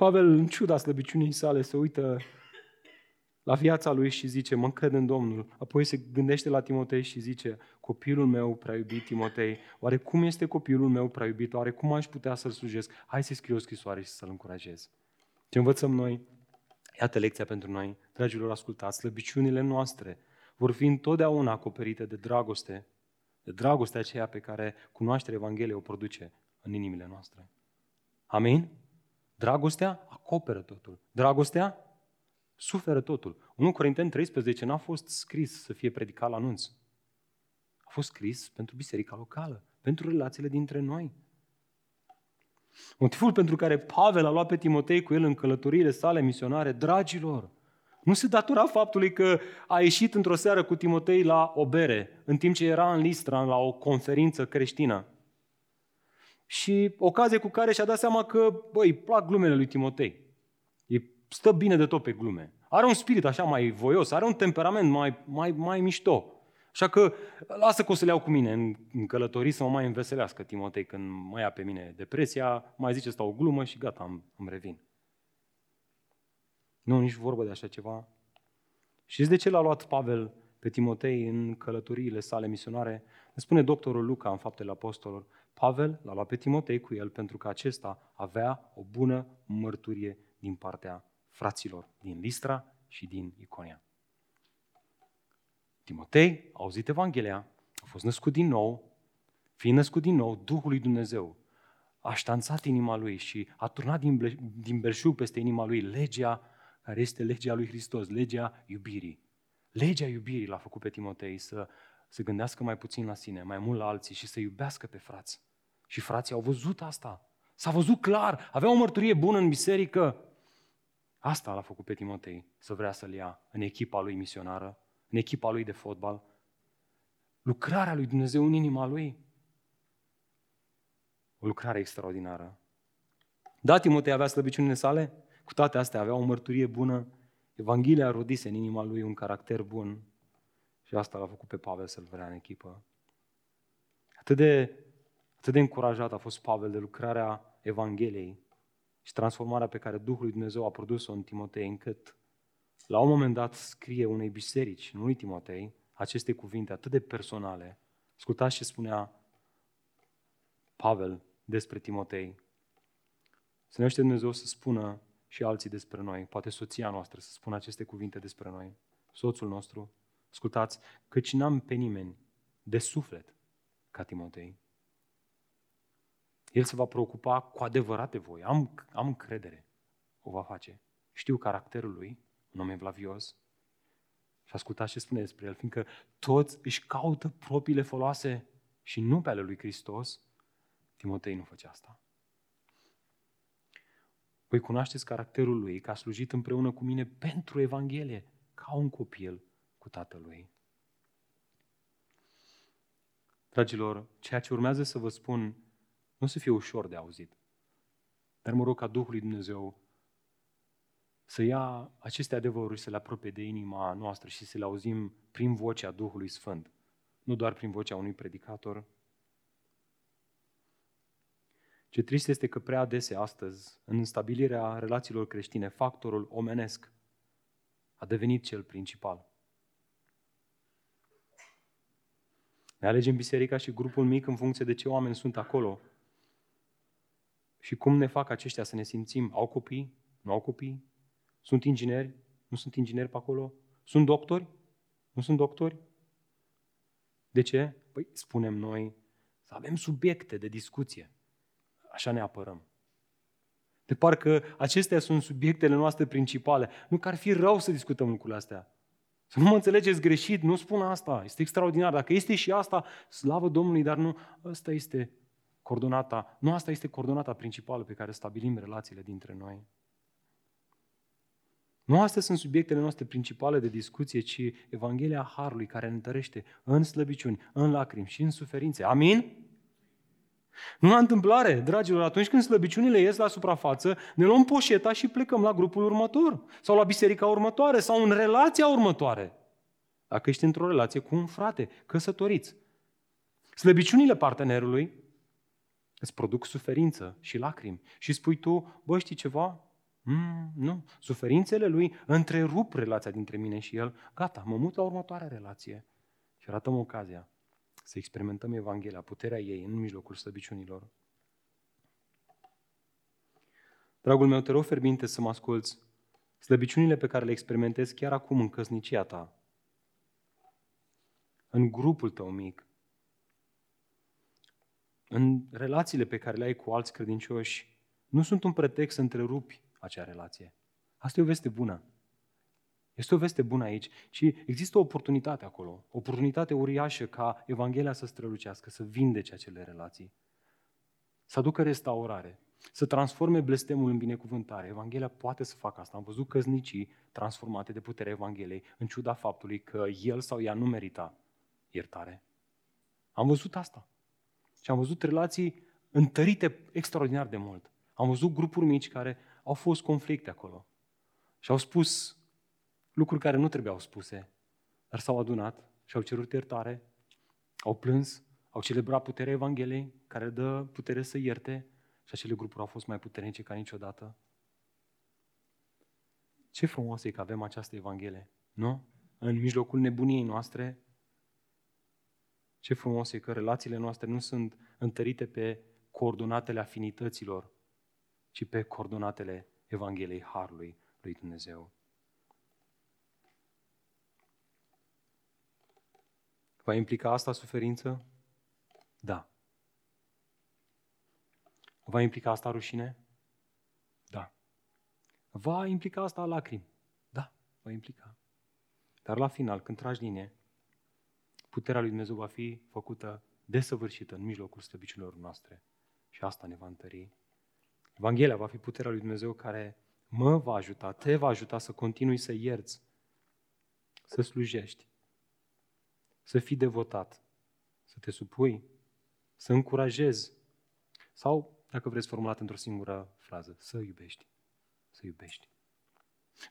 Pavel, în ciuda slăbiciunii sale, se uită la viața lui și zice, mă încred în Domnul. Apoi se gândește la Timotei și zice, copilul meu prea iubit Timotei, oare cum este copilul meu prea iubit? Oare cum aș putea să-l slujesc? Hai să scriu o scrisoare și să-l încurajez. Ce învățăm noi? Iată lecția pentru noi. Dragilor, ascultați, slăbiciunile noastre vor fi întotdeauna acoperite de dragoste, de dragostea aceea pe care cunoașterea Evangheliei o produce în inimile noastre. Amin? Dragostea acoperă totul. Dragostea suferă totul. 1 Corinteni 13 n-a fost scris să fie predicat la anunț. A fost scris pentru biserica locală, pentru relațiile dintre noi. Motivul pentru care Pavel a luat pe Timotei cu el în călătoriile sale misionare, dragilor, nu se datora faptului că a ieșit într-o seară cu Timotei la o bere, în timp ce era în Listra, la o conferință creștină. Și ocazie cu care și-a dat seama că, băi, îi plac glumele lui Timotei. E, stă bine de tot pe glume. Are un spirit așa mai voios, are un temperament mai, mai, mai mișto. Așa că lasă că o să le iau cu mine în, în călătorii să mă mai înveselească Timotei când mă ia pe mine depresia, mai zice asta o glumă și gata, îmi, îmi revin. Nu, nici vorbă de așa ceva. Știți de ce l-a luat Pavel pe Timotei în călătoriile sale misionare? Ne spune doctorul Luca în Faptele Apostolilor. Pavel l-a luat pe Timotei cu el pentru că acesta avea o bună mărturie din partea fraților din Listra și din Iconia. Timotei a auzit Evanghelia, a fost născut din nou, fiind născut din nou, Duhul lui Dumnezeu a ștanțat inima lui și a turnat din, din belșug peste inima lui legea care este legea lui Hristos, legea iubirii. Legea iubirii l-a făcut pe Timotei să se gândească mai puțin la sine, mai mult la alții și să iubească pe frați. Și frații au văzut asta. S-a văzut clar, avea o mărturie bună în biserică. Asta l-a făcut pe Timotei, să vrea să-l ia în echipa lui misionară, în echipa lui de fotbal. Lucrarea lui Dumnezeu în inima lui. O lucrare extraordinară. Da, Timotei avea slăbiciunile sale, cu toate astea avea o mărturie bună, Evanghelia rodise în inima lui un caracter bun și asta l-a făcut pe Pavel să-l vrea în echipă. Atât de, atât de încurajat a fost Pavel de lucrarea Evangheliei și transformarea pe care Duhul lui Dumnezeu a produs-o în Timotei, încât la un moment dat scrie unei biserici, nu lui Timotei, aceste cuvinte atât de personale. Ascultați ce spunea Pavel despre Timotei. Să ne Dumnezeu să spună și alții despre noi, poate soția noastră să spună aceste cuvinte despre noi, soțul nostru. Ascultați, căci n-am pe nimeni de suflet ca Timotei. El se va preocupa cu adevărat de voi. Am, am încredere. O va face. Știu caracterul lui, un om evlavios. Și ascultați ce spune despre el, fiindcă toți își caută propriile foloase și nu pe ale lui Hristos, Timotei nu făcea asta. Voi cunoașteți caracterul lui, că a slujit împreună cu mine pentru Evanghelie, ca un copil cu tatălui. Dragilor, ceea ce urmează să vă spun nu o să fie ușor de auzit. Dar mă rog ca Duhul lui Dumnezeu să ia aceste adevăruri, să le apropie de inima noastră și să le auzim prin vocea Duhului Sfânt, nu doar prin vocea unui predicator, ce trist este că prea adesea astăzi, în stabilirea relațiilor creștine, factorul omenesc a devenit cel principal. Ne alegem biserica și grupul mic în funcție de ce oameni sunt acolo. Și cum ne fac aceștia să ne simțim? Au copii? Nu au copii? Sunt ingineri? Nu sunt ingineri pe acolo? Sunt doctori? Nu sunt doctori? De ce? Păi spunem noi să avem subiecte de discuție. Așa ne apărăm. De parcă acestea sunt subiectele noastre principale. Nu că ar fi rău să discutăm lucrurile astea. Să nu mă înțelegeți greșit, nu spun asta. Este extraordinar. Dacă este și asta, slavă Domnului, dar nu, asta este coordonata, nu asta este coordonata principală pe care stabilim relațiile dintre noi. Nu astea sunt subiectele noastre principale de discuție, ci Evanghelia Harului care ne întărește în slăbiciuni, în lacrimi și în suferințe. Amin? Nu la întâmplare, dragilor, atunci când slăbiciunile ies la suprafață, ne luăm poșeta și plecăm la grupul următor, sau la biserica următoare, sau în relația următoare. Dacă ești într-o relație cu un frate, căsătoriți. Slăbiciunile partenerului îți produc suferință și lacrimi. Și spui tu, bă, știi ceva? Mm, nu. Suferințele lui întrerup relația dintre mine și el. Gata, mă mut la următoarea relație. Și arătăm ocazia să experimentăm Evanghelia, puterea ei în mijlocul slăbiciunilor. Dragul meu, te rog ferbinte să mă asculți. Slăbiciunile pe care le experimentezi chiar acum în căsnicia ta, în grupul tău mic, în relațiile pe care le ai cu alți credincioși, nu sunt un pretext să întrerupi acea relație. Asta e o veste bună. Este o veste bună aici, ci există o oportunitate acolo, o oportunitate uriașă ca Evanghelia să strălucească, să vindece acele relații, să aducă restaurare, să transforme blestemul în binecuvântare. Evanghelia poate să facă asta. Am văzut căznicii transformate de puterea Evangheliei, în ciuda faptului că el sau ea nu merita iertare. Am văzut asta. Și am văzut relații întărite extraordinar de mult. Am văzut grupuri mici care au fost conflicte acolo. Și au spus lucruri care nu trebuiau spuse, dar s-au adunat și au cerut iertare, au plâns, au celebrat puterea Evangheliei, care dă putere să ierte și acele grupuri au fost mai puternice ca niciodată. Ce frumos e că avem această Evanghelie, nu? În mijlocul nebuniei noastre, ce frumos e că relațiile noastre nu sunt întărite pe coordonatele afinităților, ci pe coordonatele Evangheliei Harului lui Dumnezeu. Va implica asta suferință? Da. Va implica asta rușine? Da. Va implica asta lacrimi? Da, va implica. Dar la final, când tragi linie, puterea lui Dumnezeu va fi făcută desăvârșită în mijlocul slăbiciunilor noastre. Și asta ne va întări. Evanghelia va fi puterea lui Dumnezeu care mă va ajuta, te va ajuta să continui să ierți, să slujești, să fii devotat, să te supui, să încurajezi sau, dacă vreți formulat într-o singură frază, să iubești. Să iubești.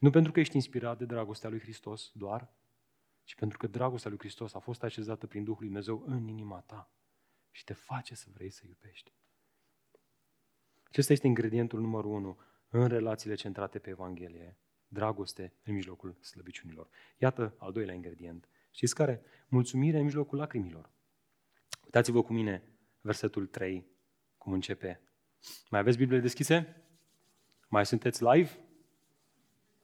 Nu pentru că ești inspirat de dragostea lui Hristos doar, ci pentru că dragostea lui Hristos a fost așezată prin Duhul lui Dumnezeu în inima ta și te face să vrei să iubești. Acesta este ingredientul numărul unu în relațiile centrate pe Evanghelie. Dragoste în mijlocul slăbiciunilor. Iată al doilea ingredient. Știți care? Mulțumire în mijlocul lacrimilor. Uitați-vă cu mine versetul 3, cum începe. Mai aveți Biblie deschise? Mai sunteți live?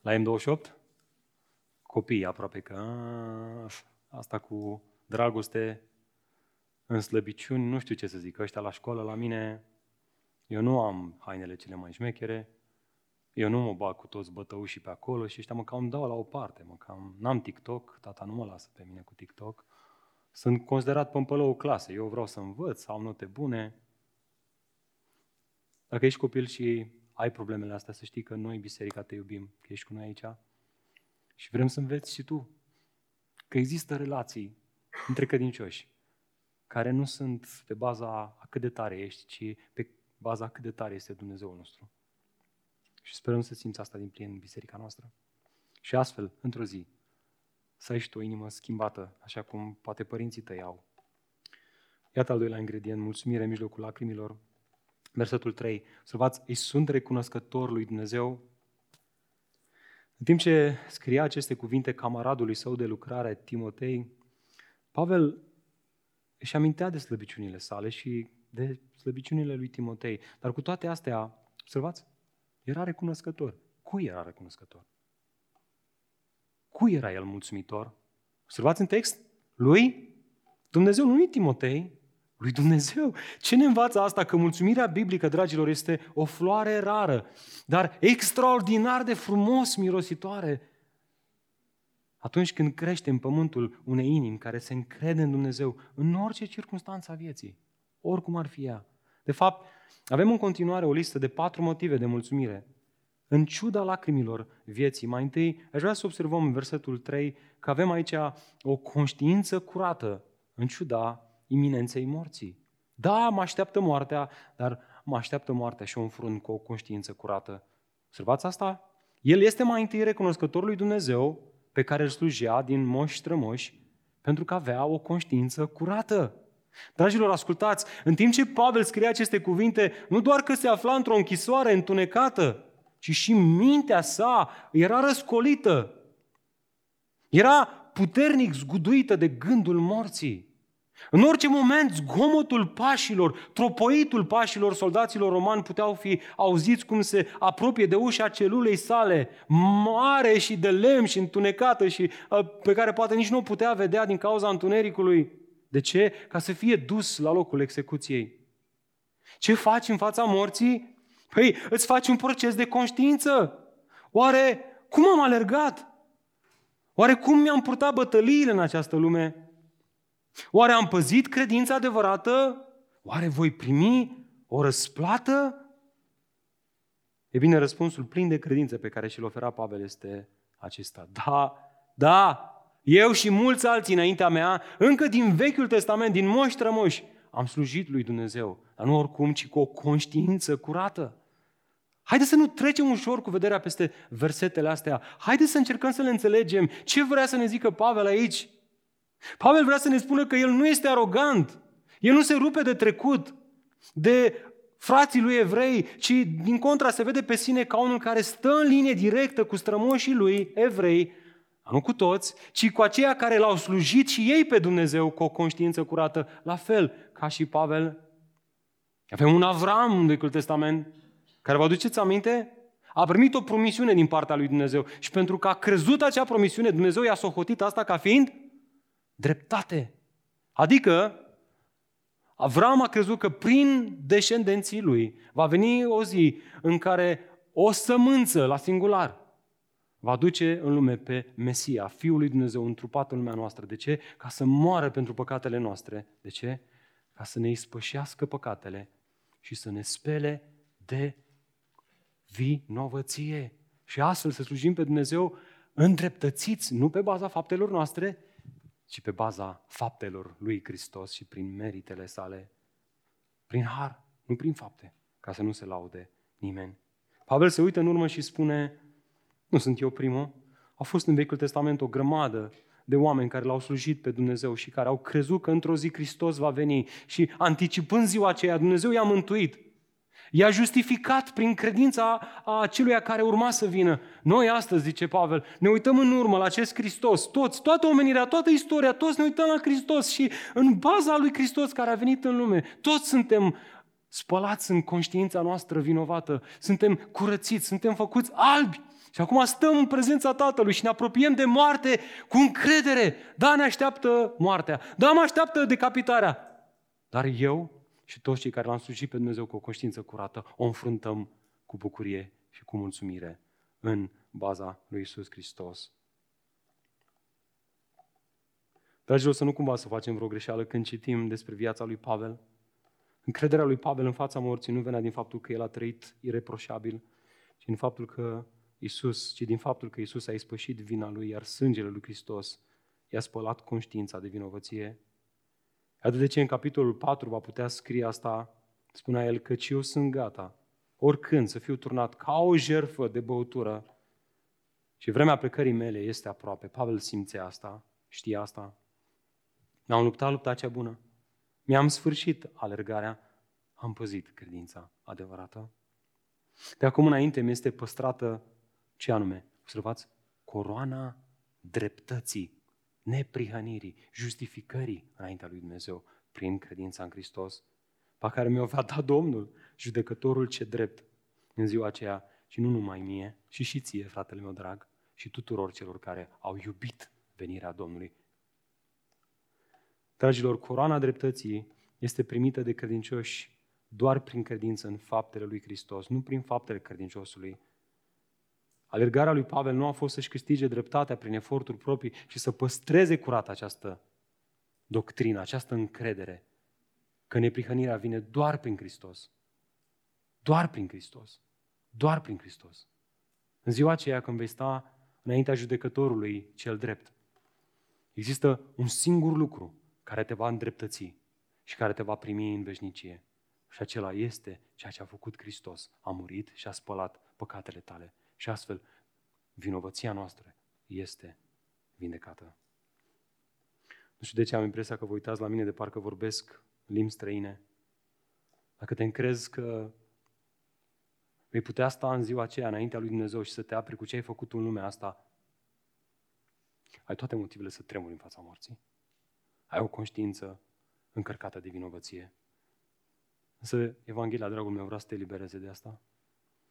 La M28? Copii, aproape că asta cu dragoste în slăbiciuni, nu știu ce să zic, ăștia la școală, la mine, eu nu am hainele cele mai șmechere, eu nu mă bag cu toți bătăușii pe acolo și ăștia mă cam dau la o parte, mă cam, n-am TikTok, tata nu mă lasă pe mine cu TikTok, sunt considerat pămpălău clasă, eu vreau să învăț, să am note bune. Dacă ești copil și ai problemele astea, să știi că noi, biserica, te iubim, că ești cu noi aici și vrem să înveți și tu că există relații între credincioși care nu sunt pe baza a cât de tare ești, ci pe baza a cât de tare este Dumnezeul nostru. Și sperăm să simți asta din plin în biserica noastră. Și astfel, într-o zi, să ai și tu o inimă schimbată, așa cum poate părinții tăi au. Iată al doilea ingredient, mulțumire în mijlocul lacrimilor. Versetul 3. Observați, îi sunt recunoscător lui Dumnezeu. În timp ce scria aceste cuvinte camaradului său de lucrare, Timotei, Pavel își amintea de slăbiciunile sale și de slăbiciunile lui Timotei. Dar cu toate astea, observați, era recunoscător. Cui era recunoscător? Cui era el mulțumitor? Observați în text? Lui? Dumnezeu, nu lui Timotei, lui Dumnezeu. Ce ne învață asta? Că mulțumirea biblică, dragilor, este o floare rară, dar extraordinar de frumos mirositoare. Atunci când crește în pământul unei inimi care se încrede în Dumnezeu în orice circunstanță a vieții, oricum ar fi ea. De fapt, avem în continuare o listă de patru motive de mulțumire. În ciuda lacrimilor vieții, mai întâi aș vrea să observăm în versetul 3 că avem aici o conștiință curată în ciuda iminenței morții. Da, mă așteaptă moartea, dar mă așteaptă moartea și un frun cu o conștiință curată. Observați asta? El este mai întâi recunoscător lui Dumnezeu, pe care îl slujea din moși strămoși, pentru că avea o conștiință curată. Dragilor, ascultați, în timp ce Pavel scrie aceste cuvinte, nu doar că se afla într-o închisoare întunecată, ci și mintea sa era răscolită. Era puternic zguduită de gândul morții. În orice moment, zgomotul pașilor, tropoitul pașilor soldaților romani puteau fi auziți cum se apropie de ușa celulei sale, mare și de lemn și întunecată și uh, pe care poate nici nu o putea vedea din cauza întunericului. De ce? Ca să fie dus la locul execuției. Ce faci în fața morții? Păi, îți faci un proces de conștiință. Oare cum am alergat? Oare cum mi-am purtat bătăliile în această lume? Oare am păzit credința adevărată? Oare voi primi o răsplată? E bine, răspunsul plin de credință pe care și-l ofera Pavel este acesta. Da, da, eu și mulți alții înaintea mea, încă din Vechiul Testament, din moși trămoși, am slujit lui Dumnezeu, dar nu oricum, ci cu o conștiință curată. Haideți să nu trecem ușor cu vederea peste versetele astea. Haideți să încercăm să le înțelegem. Ce vrea să ne zică Pavel aici? Pavel vrea să ne spună că el nu este arogant. El nu se rupe de trecut, de frații lui evrei, ci din contra se vede pe sine ca unul care stă în linie directă cu strămoșii lui evrei, nu cu toți, ci cu aceia care l-au slujit și ei pe Dumnezeu cu o conștiință curată, la fel ca și Pavel. Avem un Avram în Vechiul Testament, care vă aduceți aminte? A primit o promisiune din partea lui Dumnezeu și pentru că a crezut acea promisiune, Dumnezeu i-a socotit asta ca fiind dreptate. Adică, Avram a crezut că prin descendenții lui va veni o zi în care o sămânță la singular va duce în lume pe Mesia, Fiul lui Dumnezeu, întrupat în lumea noastră. De ce? Ca să moară pentru păcatele noastre. De ce? Ca să ne ispășească păcatele și să ne spele de vinovăție. Și astfel să slujim pe Dumnezeu îndreptățiți, nu pe baza faptelor noastre, ci pe baza faptelor lui Hristos și prin meritele sale, prin har, nu prin fapte, ca să nu se laude nimeni. Pavel se uită în urmă și spune, nu sunt eu primul, au fost în Vechiul Testament o grămadă de oameni care l-au slujit pe Dumnezeu și care au crezut că într-o zi Hristos va veni și anticipând ziua aceea, Dumnezeu i-a mântuit. I-a justificat prin credința a celui care urma să vină. Noi astăzi, zice Pavel, ne uităm în urmă la acest Hristos, toți, toată omenirea, toată istoria, toți ne uităm la Hristos și în baza lui Hristos care a venit în lume, toți suntem spălați în conștiința noastră vinovată, suntem curățiți, suntem făcuți albi. Și acum stăm în prezența Tatălui și ne apropiem de moarte cu încredere. Da, ne așteaptă moartea. Da, mă așteaptă decapitarea. Dar eu și toți cei care l-am slujit pe Dumnezeu cu o conștiință curată, o înfruntăm cu bucurie și cu mulțumire în baza lui Isus Hristos. Dragilor, să nu cumva să facem vreo greșeală când citim despre viața lui Pavel. Încrederea lui Pavel în fața morții nu venea din faptul că el a trăit ireproșabil, ci din faptul că Isus, ci din faptul că Isus a ispășit vina lui, iar sângele lui Hristos i-a spălat conștiința de vinovăție Atât de ce în capitolul 4 va putea scrie asta, spunea el, că eu sunt gata, oricând să fiu turnat ca o jerfă de băutură și vremea plecării mele este aproape. Pavel simțea asta, știa asta. Mi-am luptat lupta cea bună. Mi-am sfârșit alergarea, am păzit credința adevărată. De acum înainte mi este păstrată ce anume? Observați? Coroana dreptății neprihănirii, justificării înaintea lui Dumnezeu prin credința în Hristos, pe care mi-o va da Domnul, judecătorul ce drept, în ziua aceea și nu numai mie, și și ție, fratele meu drag, și tuturor celor care au iubit venirea Domnului. Dragilor, coroana dreptății este primită de credincioși doar prin credință în faptele lui Hristos, nu prin faptele credinciosului. Alergarea lui Pavel nu a fost să-și câștige dreptatea prin eforturi proprii și să păstreze curată această doctrină, această încredere că neprihănirea vine doar prin Hristos. Doar prin Hristos. Doar prin Hristos. În ziua aceea când vei sta înaintea judecătorului cel drept, există un singur lucru care te va îndreptăți și care te va primi în veșnicie. Și acela este ceea ce a făcut Hristos. A murit și a spălat păcatele tale. Și astfel, vinovăția noastră este vindecată. Nu știu de ce am impresia că vă uitați la mine de parcă vorbesc limbi străine. Dacă te încrezi că vei putea sta în ziua aceea înaintea lui Dumnezeu și să te apri cu ce ai făcut în lumea asta, ai toate motivele să tremuri în fața morții. Ai o conștiință încărcată de vinovăție. Însă Evanghelia, dragul meu, vrea să te elibereze de asta.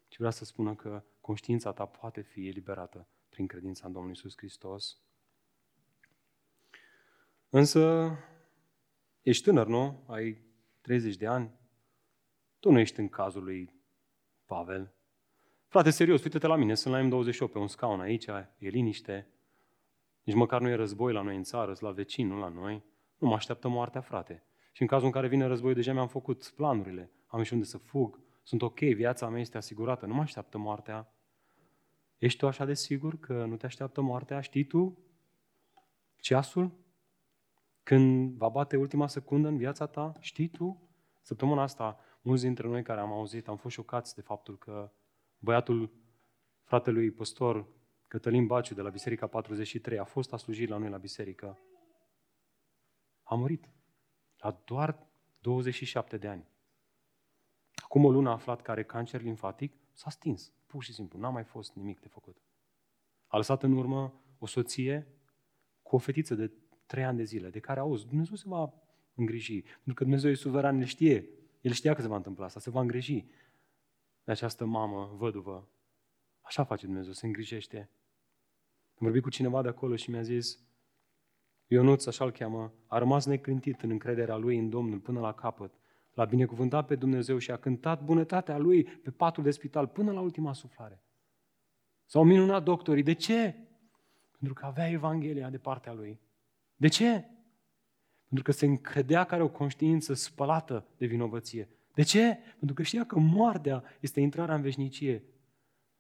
Și vrea să spună că conștiința ta poate fi eliberată prin credința în Domnul Isus Hristos. Însă, ești tânăr, nu? Ai 30 de ani. Tu nu ești în cazul lui Pavel. Frate, serios, uite-te la mine, sunt la M28 pe un scaun aici, e liniște. Nici măcar nu e război la noi în țară, la vecin, nu la noi. Nu mă așteaptă moartea, frate. Și în cazul în care vine război, deja mi-am făcut planurile. Am și unde să fug. Sunt ok, viața mea este asigurată. Nu mă așteaptă moartea. Ești tu așa de sigur că nu te așteaptă moartea? Știi tu ceasul? Când va bate ultima secundă în viața ta? Știi tu? Săptămâna asta, mulți dintre noi care am auzit, am fost șocați de faptul că băiatul fratelui păstor Cătălin Baciu de la Biserica 43 a fost a slujit la noi la biserică. A murit. La doar 27 de ani. Acum o lună a aflat că are cancer limfatic, s-a stins. Pur și simplu, n-a mai fost nimic de făcut. A lăsat în urmă o soție cu o fetiță de trei ani de zile, de care auzi, Dumnezeu se va îngriji. Pentru că Dumnezeu e suveran, el știe. El știa că se va întâmpla asta, se va îngriji de această mamă văduvă. Așa face Dumnezeu, se îngrijește. Am vorbit cu cineva de acolo și mi-a zis, Ionuț, așa-l cheamă, a rămas necântit în încrederea lui în Domnul până la capăt. L-a binecuvântat pe Dumnezeu și a cântat bunătatea lui pe patul de spital până la ultima suflare. S-au minunat doctorii. De ce? Pentru că avea Evanghelia de partea lui. De ce? Pentru că se încredea că are o conștiință spălată de vinovăție. De ce? Pentru că știa că moartea este intrarea în veșnicie.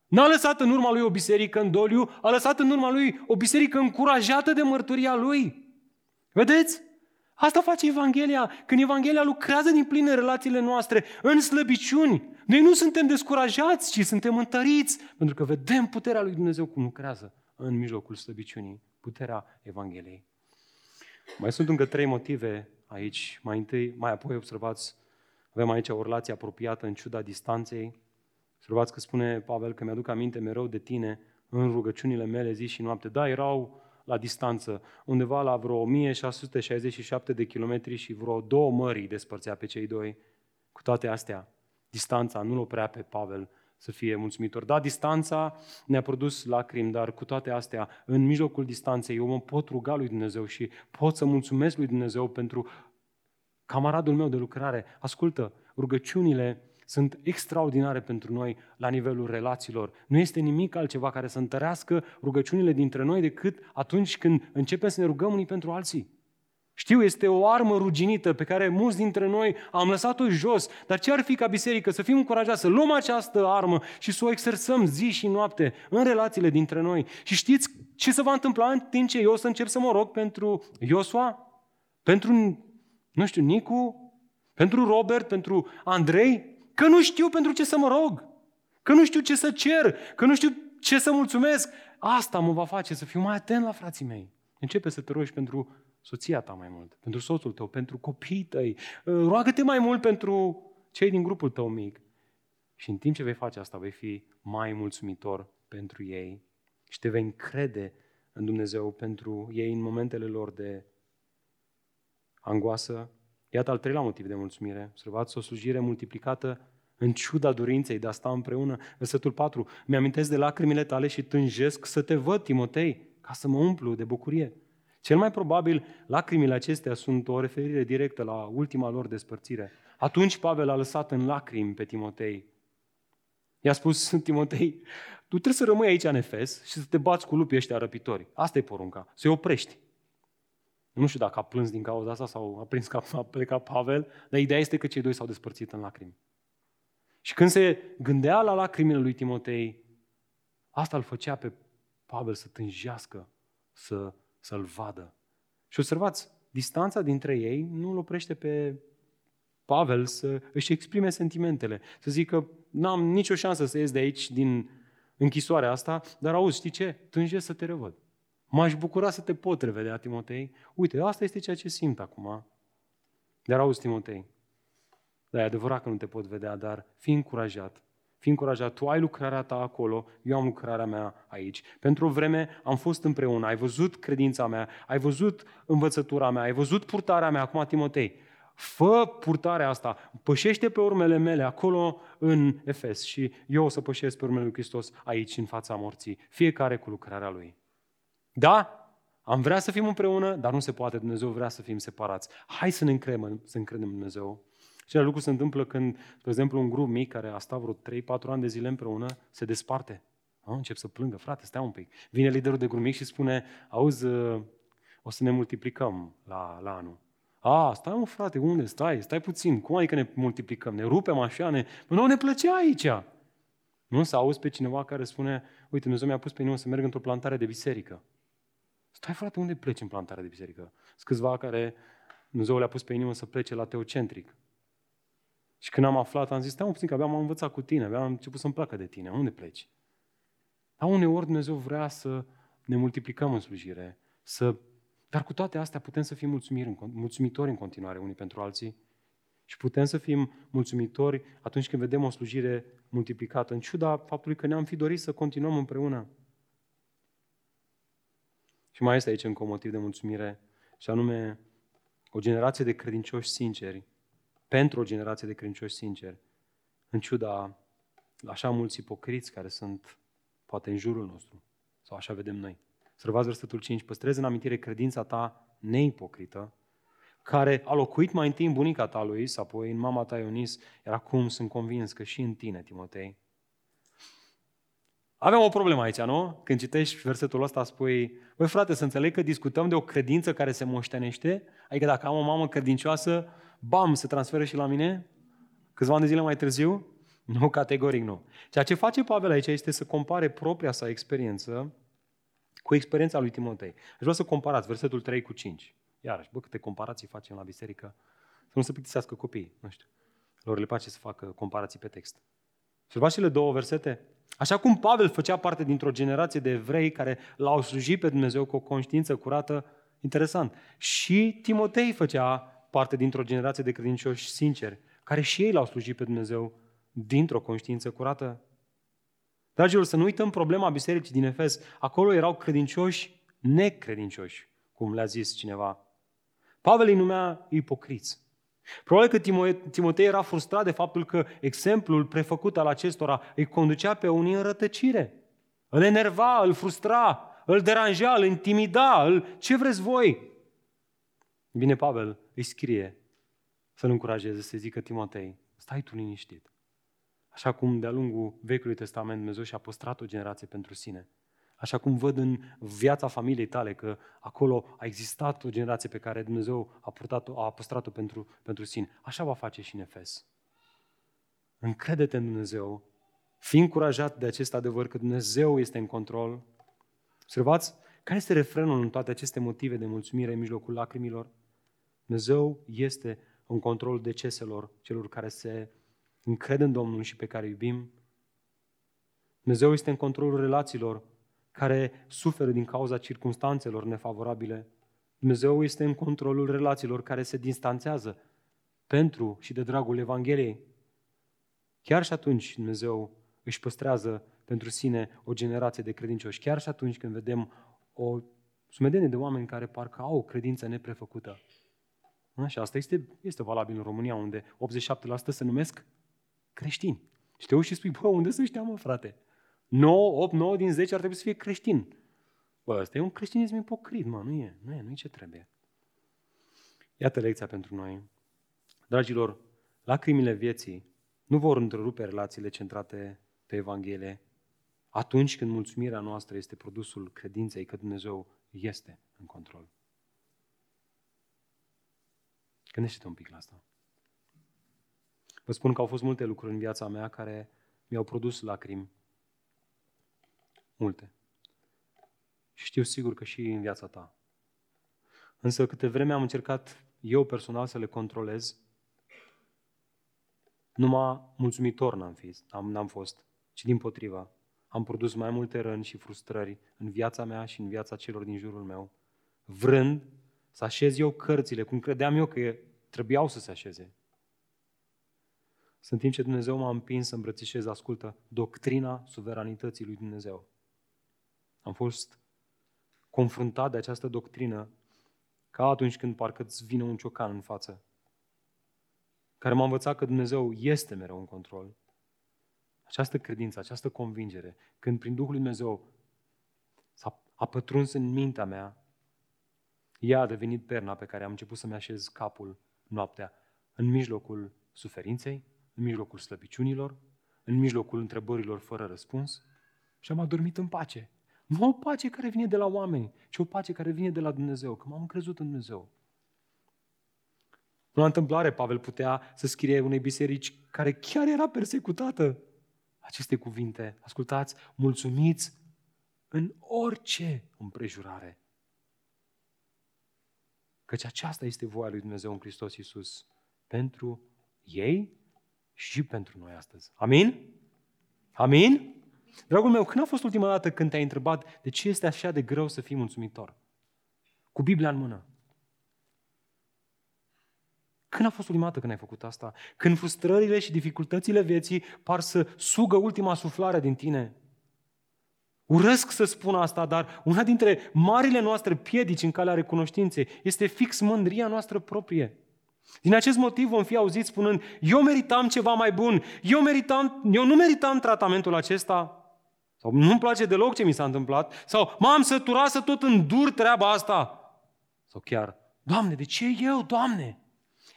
N-a lăsat în urma lui o biserică în doliu, a lăsat în urma lui o biserică încurajată de mărturia lui. Vedeți? Asta face Evanghelia. Când Evanghelia lucrează din plin în relațiile noastre, în slăbiciuni, noi nu suntem descurajați, ci suntem întăriți, pentru că vedem puterea lui Dumnezeu cum lucrează în mijlocul slăbiciunii, puterea Evangheliei. Mai sunt încă trei motive aici. Mai întâi, mai apoi observați, avem aici o relație apropiată în ciuda distanței. Observați că spune Pavel că mi-aduc aminte mereu de tine în rugăciunile mele zi și noapte. Da, erau la distanță, undeva la vreo 1667 de kilometri și vreo două mări despărțea pe cei doi. Cu toate astea, distanța nu-l oprea pe Pavel să fie mulțumitor. Da, distanța ne-a produs lacrimi, dar cu toate astea, în mijlocul distanței, eu mă pot ruga lui Dumnezeu și pot să mulțumesc lui Dumnezeu pentru camaradul meu de lucrare. Ascultă, rugăciunile sunt extraordinare pentru noi la nivelul relațiilor. Nu este nimic altceva care să întărească rugăciunile dintre noi decât atunci când începem să ne rugăm unii pentru alții. Știu, este o armă ruginită pe care mulți dintre noi am lăsat-o jos, dar ce ar fi ca biserică să fim încurajați să luăm această armă și să o exersăm zi și noapte în relațiile dintre noi. Și știți ce se va întâmpla în timp ce eu o să încep să mă rog pentru Iosua, pentru, nu știu, Nicu, pentru Robert, pentru Andrei? Că nu știu pentru ce să mă rog, că nu știu ce să cer, că nu știu ce să mulțumesc. Asta mă va face să fiu mai atent la frații mei. Începe să te rogi pentru soția ta mai mult, pentru soțul tău, pentru copiii tăi. Roagă-te mai mult pentru cei din grupul tău mic. Și în timp ce vei face asta, vei fi mai mulțumitor pentru ei și te vei încrede în Dumnezeu pentru ei în momentele lor de angoasă, Iată al treilea motiv de mulțumire. Observați o slujire multiplicată în ciuda dorinței de a sta împreună. Versetul 4. Mi-amintesc de lacrimile tale și tânjesc să te văd, Timotei, ca să mă umplu de bucurie. Cel mai probabil, lacrimile acestea sunt o referire directă la ultima lor despărțire. Atunci Pavel a lăsat în lacrimi pe Timotei. I-a spus, <laughs> Timotei, Tu trebuie să rămâi aici în Efes și să te bați cu lupii ăștia răpitori. Asta e porunca, să-i oprești. Nu știu dacă a plâns din cauza asta sau a prins că a plecat Pavel, dar ideea este că cei doi s-au despărțit în lacrimi. Și când se gândea la lacrimile lui Timotei, asta îl făcea pe Pavel să tânjească, să, să-l vadă. Și observați, distanța dintre ei nu îl oprește pe Pavel să își exprime sentimentele, să zică, n-am nicio șansă să ies de aici din închisoarea asta, dar auzi, știi ce? Tânjesc să te revăd. M-aș bucura să te pot revedea, Timotei. Uite, asta este ceea ce simt acum. Dar auzi, Timotei, da, e adevărat că nu te pot vedea, dar fii încurajat. Fii încurajat, tu ai lucrarea ta acolo, eu am lucrarea mea aici. Pentru o vreme am fost împreună, ai văzut credința mea, ai văzut învățătura mea, ai văzut purtarea mea. Acum, Timotei, fă purtarea asta, pășește pe urmele mele acolo în Efes și eu o să pășesc pe urmele lui Hristos aici, în fața morții, fiecare cu lucrarea lui. Da? Am vrea să fim împreună, dar nu se poate. Dumnezeu vrea să fim separați. Hai să ne încredem, să încredem în Dumnezeu. Și lucru se întâmplă când, de exemplu, un grup mic care a stat vreo 3-4 ani de zile împreună se desparte. A, încep să plângă, frate, stai un pic. Vine liderul de grup mic și spune, auzi, o să ne multiplicăm la, la anul. A, stai mă frate, unde stai? Stai puțin. Cum adică ne multiplicăm? Ne rupem așa? Ne... Nu, ne plăcea aici. Nu să auzi pe cineva care spune, uite, Dumnezeu mi-a pus pe inimă să merg într-o plantare de biserică. Stai frate, unde pleci în plantarea de biserică? Sunt câțiva care Dumnezeu le-a pus pe inimă să plece la teocentric. Și când am aflat, am zis, stai un puțin, că abia m-am învățat cu tine, abia am început să-mi placă de tine. Unde pleci? Dar uneori Dumnezeu vrea să ne multiplicăm în slujire, să... dar cu toate astea putem să fim mulțumitori în continuare unii pentru alții și putem să fim mulțumitori atunci când vedem o slujire multiplicată, în ciuda faptului că ne-am fi dorit să continuăm împreună. Și mai este aici încă un motiv de mulțumire, și anume o generație de credincioși sinceri, pentru o generație de credincioși sinceri, în ciuda așa mulți ipocriți care sunt poate în jurul nostru, sau așa vedem noi. Să versetul 5, păstrezi în amintire credința ta neipocrită, care a locuit mai întâi în bunica ta lui apoi în mama ta Ionis, iar acum sunt convins că și în tine, Timotei. Avem o problemă aici, nu? Când citești versetul ăsta, spui, băi frate, să înțeleg că discutăm de o credință care se moștenește, adică dacă am o mamă credincioasă, bam, se transferă și la mine? Câțiva ani de zile mai târziu? <laughs> Nu, categoric nu. Ceea ce face Pavel aici este să compare propria sa experiență cu experiența lui Timotei. Aș vrea să comparați versetul 3 cu 5. Iarăși, bă, câte comparații facem la biserică. Să nu se plictisească copiii, nu știu. Lor le place să facă comparații pe text. Observați cele două versete? Așa cum Pavel făcea parte dintr-o generație de evrei care l-au slujit pe Dumnezeu cu o conștiință curată, interesant. Și Timotei făcea parte dintr-o generație de credincioși sinceri, care și ei l-au slujit pe Dumnezeu dintr-o conștiință curată. Dragilor, să nu uităm problema bisericii din Efes. Acolo erau credincioși necredincioși, cum le-a zis cineva. Pavel îi numea ipocriți. Probabil că Timotei era frustrat de faptul că exemplul prefăcut al acestora îi conducea pe unii în rătăcire. Îl enerva, îl frustra, îl deranja, îl intimida, îl... ce vreți voi? Bine, Pavel îi scrie să-l încurajeze, să zică Timotei, stai tu liniștit. Așa cum de-a lungul Vechiului Testament Dumnezeu și-a păstrat o generație pentru sine. Așa cum văd în viața familiei tale că acolo a existat o generație pe care Dumnezeu a, purtat-o, a păstrat-o pentru, pentru sine. Așa va face și în Efes. Încrede-te în Dumnezeu, fii încurajat de acest adevăr că Dumnezeu este în control. Observați care este refrenul în toate aceste motive de mulțumire în mijlocul lacrimilor? Dumnezeu este în control deceselor celor care se încred în Domnul și pe care îi iubim. Dumnezeu este în controlul relațiilor care suferă din cauza circunstanțelor nefavorabile. Dumnezeu este în controlul relațiilor care se distanțează pentru și de dragul Evangheliei. Chiar și atunci Dumnezeu își păstrează pentru sine o generație de credincioși. Chiar și atunci când vedem o sumedenie de oameni care parcă au o credință neprefăcută. Și asta este, este valabil în România, unde 87% se numesc creștini. Și te uiți și spui, bă, unde să știa, mă, frate? 9, 8, 9 din 10 ar trebui să fie creștin. Bă, ăsta e un creștinism ipocrit, mă, nu e, nu e, nu e ce trebuie. Iată lecția pentru noi. Dragilor, lacrimile vieții nu vor întrerupe relațiile centrate pe Evanghelie. atunci când mulțumirea noastră este produsul credinței că Dumnezeu este în control. Gândește-te un pic la asta. Vă spun că au fost multe lucruri în viața mea care mi-au produs lacrimi. Multe. Și știu sigur că și în viața ta. Însă câte vreme am încercat eu personal să le controlez, numai mulțumitor n-am, fi, n-am, n-am fost, ci din potriva. Am produs mai multe răni și frustrări în viața mea și în viața celor din jurul meu, vrând să așez eu cărțile, cum credeam eu că trebuiau să se așeze. Sunt timp ce Dumnezeu m-a împins să îmbrățișez, ascultă, doctrina suveranității lui Dumnezeu. Am fost confruntat de această doctrină ca atunci când parcă îți vine un ciocan în față, care m-a învățat că Dumnezeu este mereu în control. Această credință, această convingere, când prin Duhul lui Dumnezeu s-a a pătruns în mintea mea, ea a devenit perna pe care am început să-mi așez capul noaptea, în mijlocul suferinței, în mijlocul slăbiciunilor, în mijlocul întrebărilor fără răspuns și am adormit în pace. Nu o pace care vine de la oameni, ci o pace care vine de la Dumnezeu, că m-am crezut în Dumnezeu. Nu la întâmplare, Pavel putea să scrie unei biserici care chiar era persecutată aceste cuvinte. Ascultați, mulțumiți în orice împrejurare. Căci aceasta este voia lui Dumnezeu în Hristos Iisus pentru ei și pentru noi astăzi. Amin? Amin? Dragul meu, când a fost ultima dată când te-ai întrebat de ce este așa de greu să fii mulțumitor? Cu Biblia în mână. Când a fost ultima dată când ai făcut asta? Când frustrările și dificultățile vieții par să sugă ultima suflare din tine. Urăsc să spun asta, dar una dintre marile noastre piedici în calea recunoștinței este fix mândria noastră proprie. Din acest motiv vom fi auziți spunând, eu meritam ceva mai bun, eu, meritam, eu nu meritam tratamentul acesta, sau nu-mi place deloc ce mi s-a întâmplat, sau m-am săturat să tot îndur treaba asta. Sau chiar, Doamne, de ce eu, Doamne?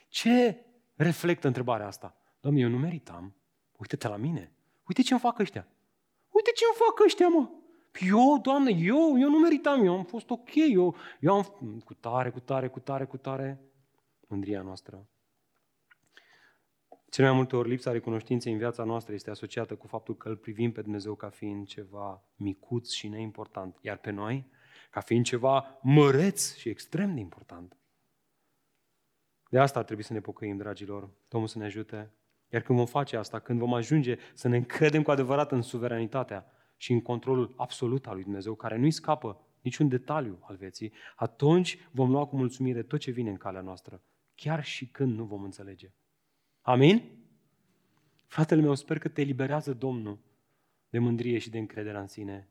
Ce reflectă întrebarea asta? Doamne, eu nu meritam. Uite-te la mine. Uite ce-mi fac ăștia. Uite ce-mi fac ăștia, mă. Eu, Doamne, eu, eu nu meritam, eu am fost ok, eu, eu am cu tare, cu tare, cu tare, cu tare mândria noastră. Cel mai multe ori lipsa recunoștinței în viața noastră este asociată cu faptul că îl privim pe Dumnezeu ca fiind ceva micuț și neimportant, iar pe noi ca fiind ceva măreț și extrem de important. De asta ar trebui să ne pocăim, dragilor. Domnul să ne ajute. Iar când vom face asta, când vom ajunge să ne încredem cu adevărat în suveranitatea și în controlul absolut al lui Dumnezeu, care nu-i scapă niciun detaliu al vieții, atunci vom lua cu mulțumire tot ce vine în calea noastră, chiar și când nu vom înțelege. Amin? Fratele meu, sper că te eliberează Domnul de mândrie și de încredere în sine.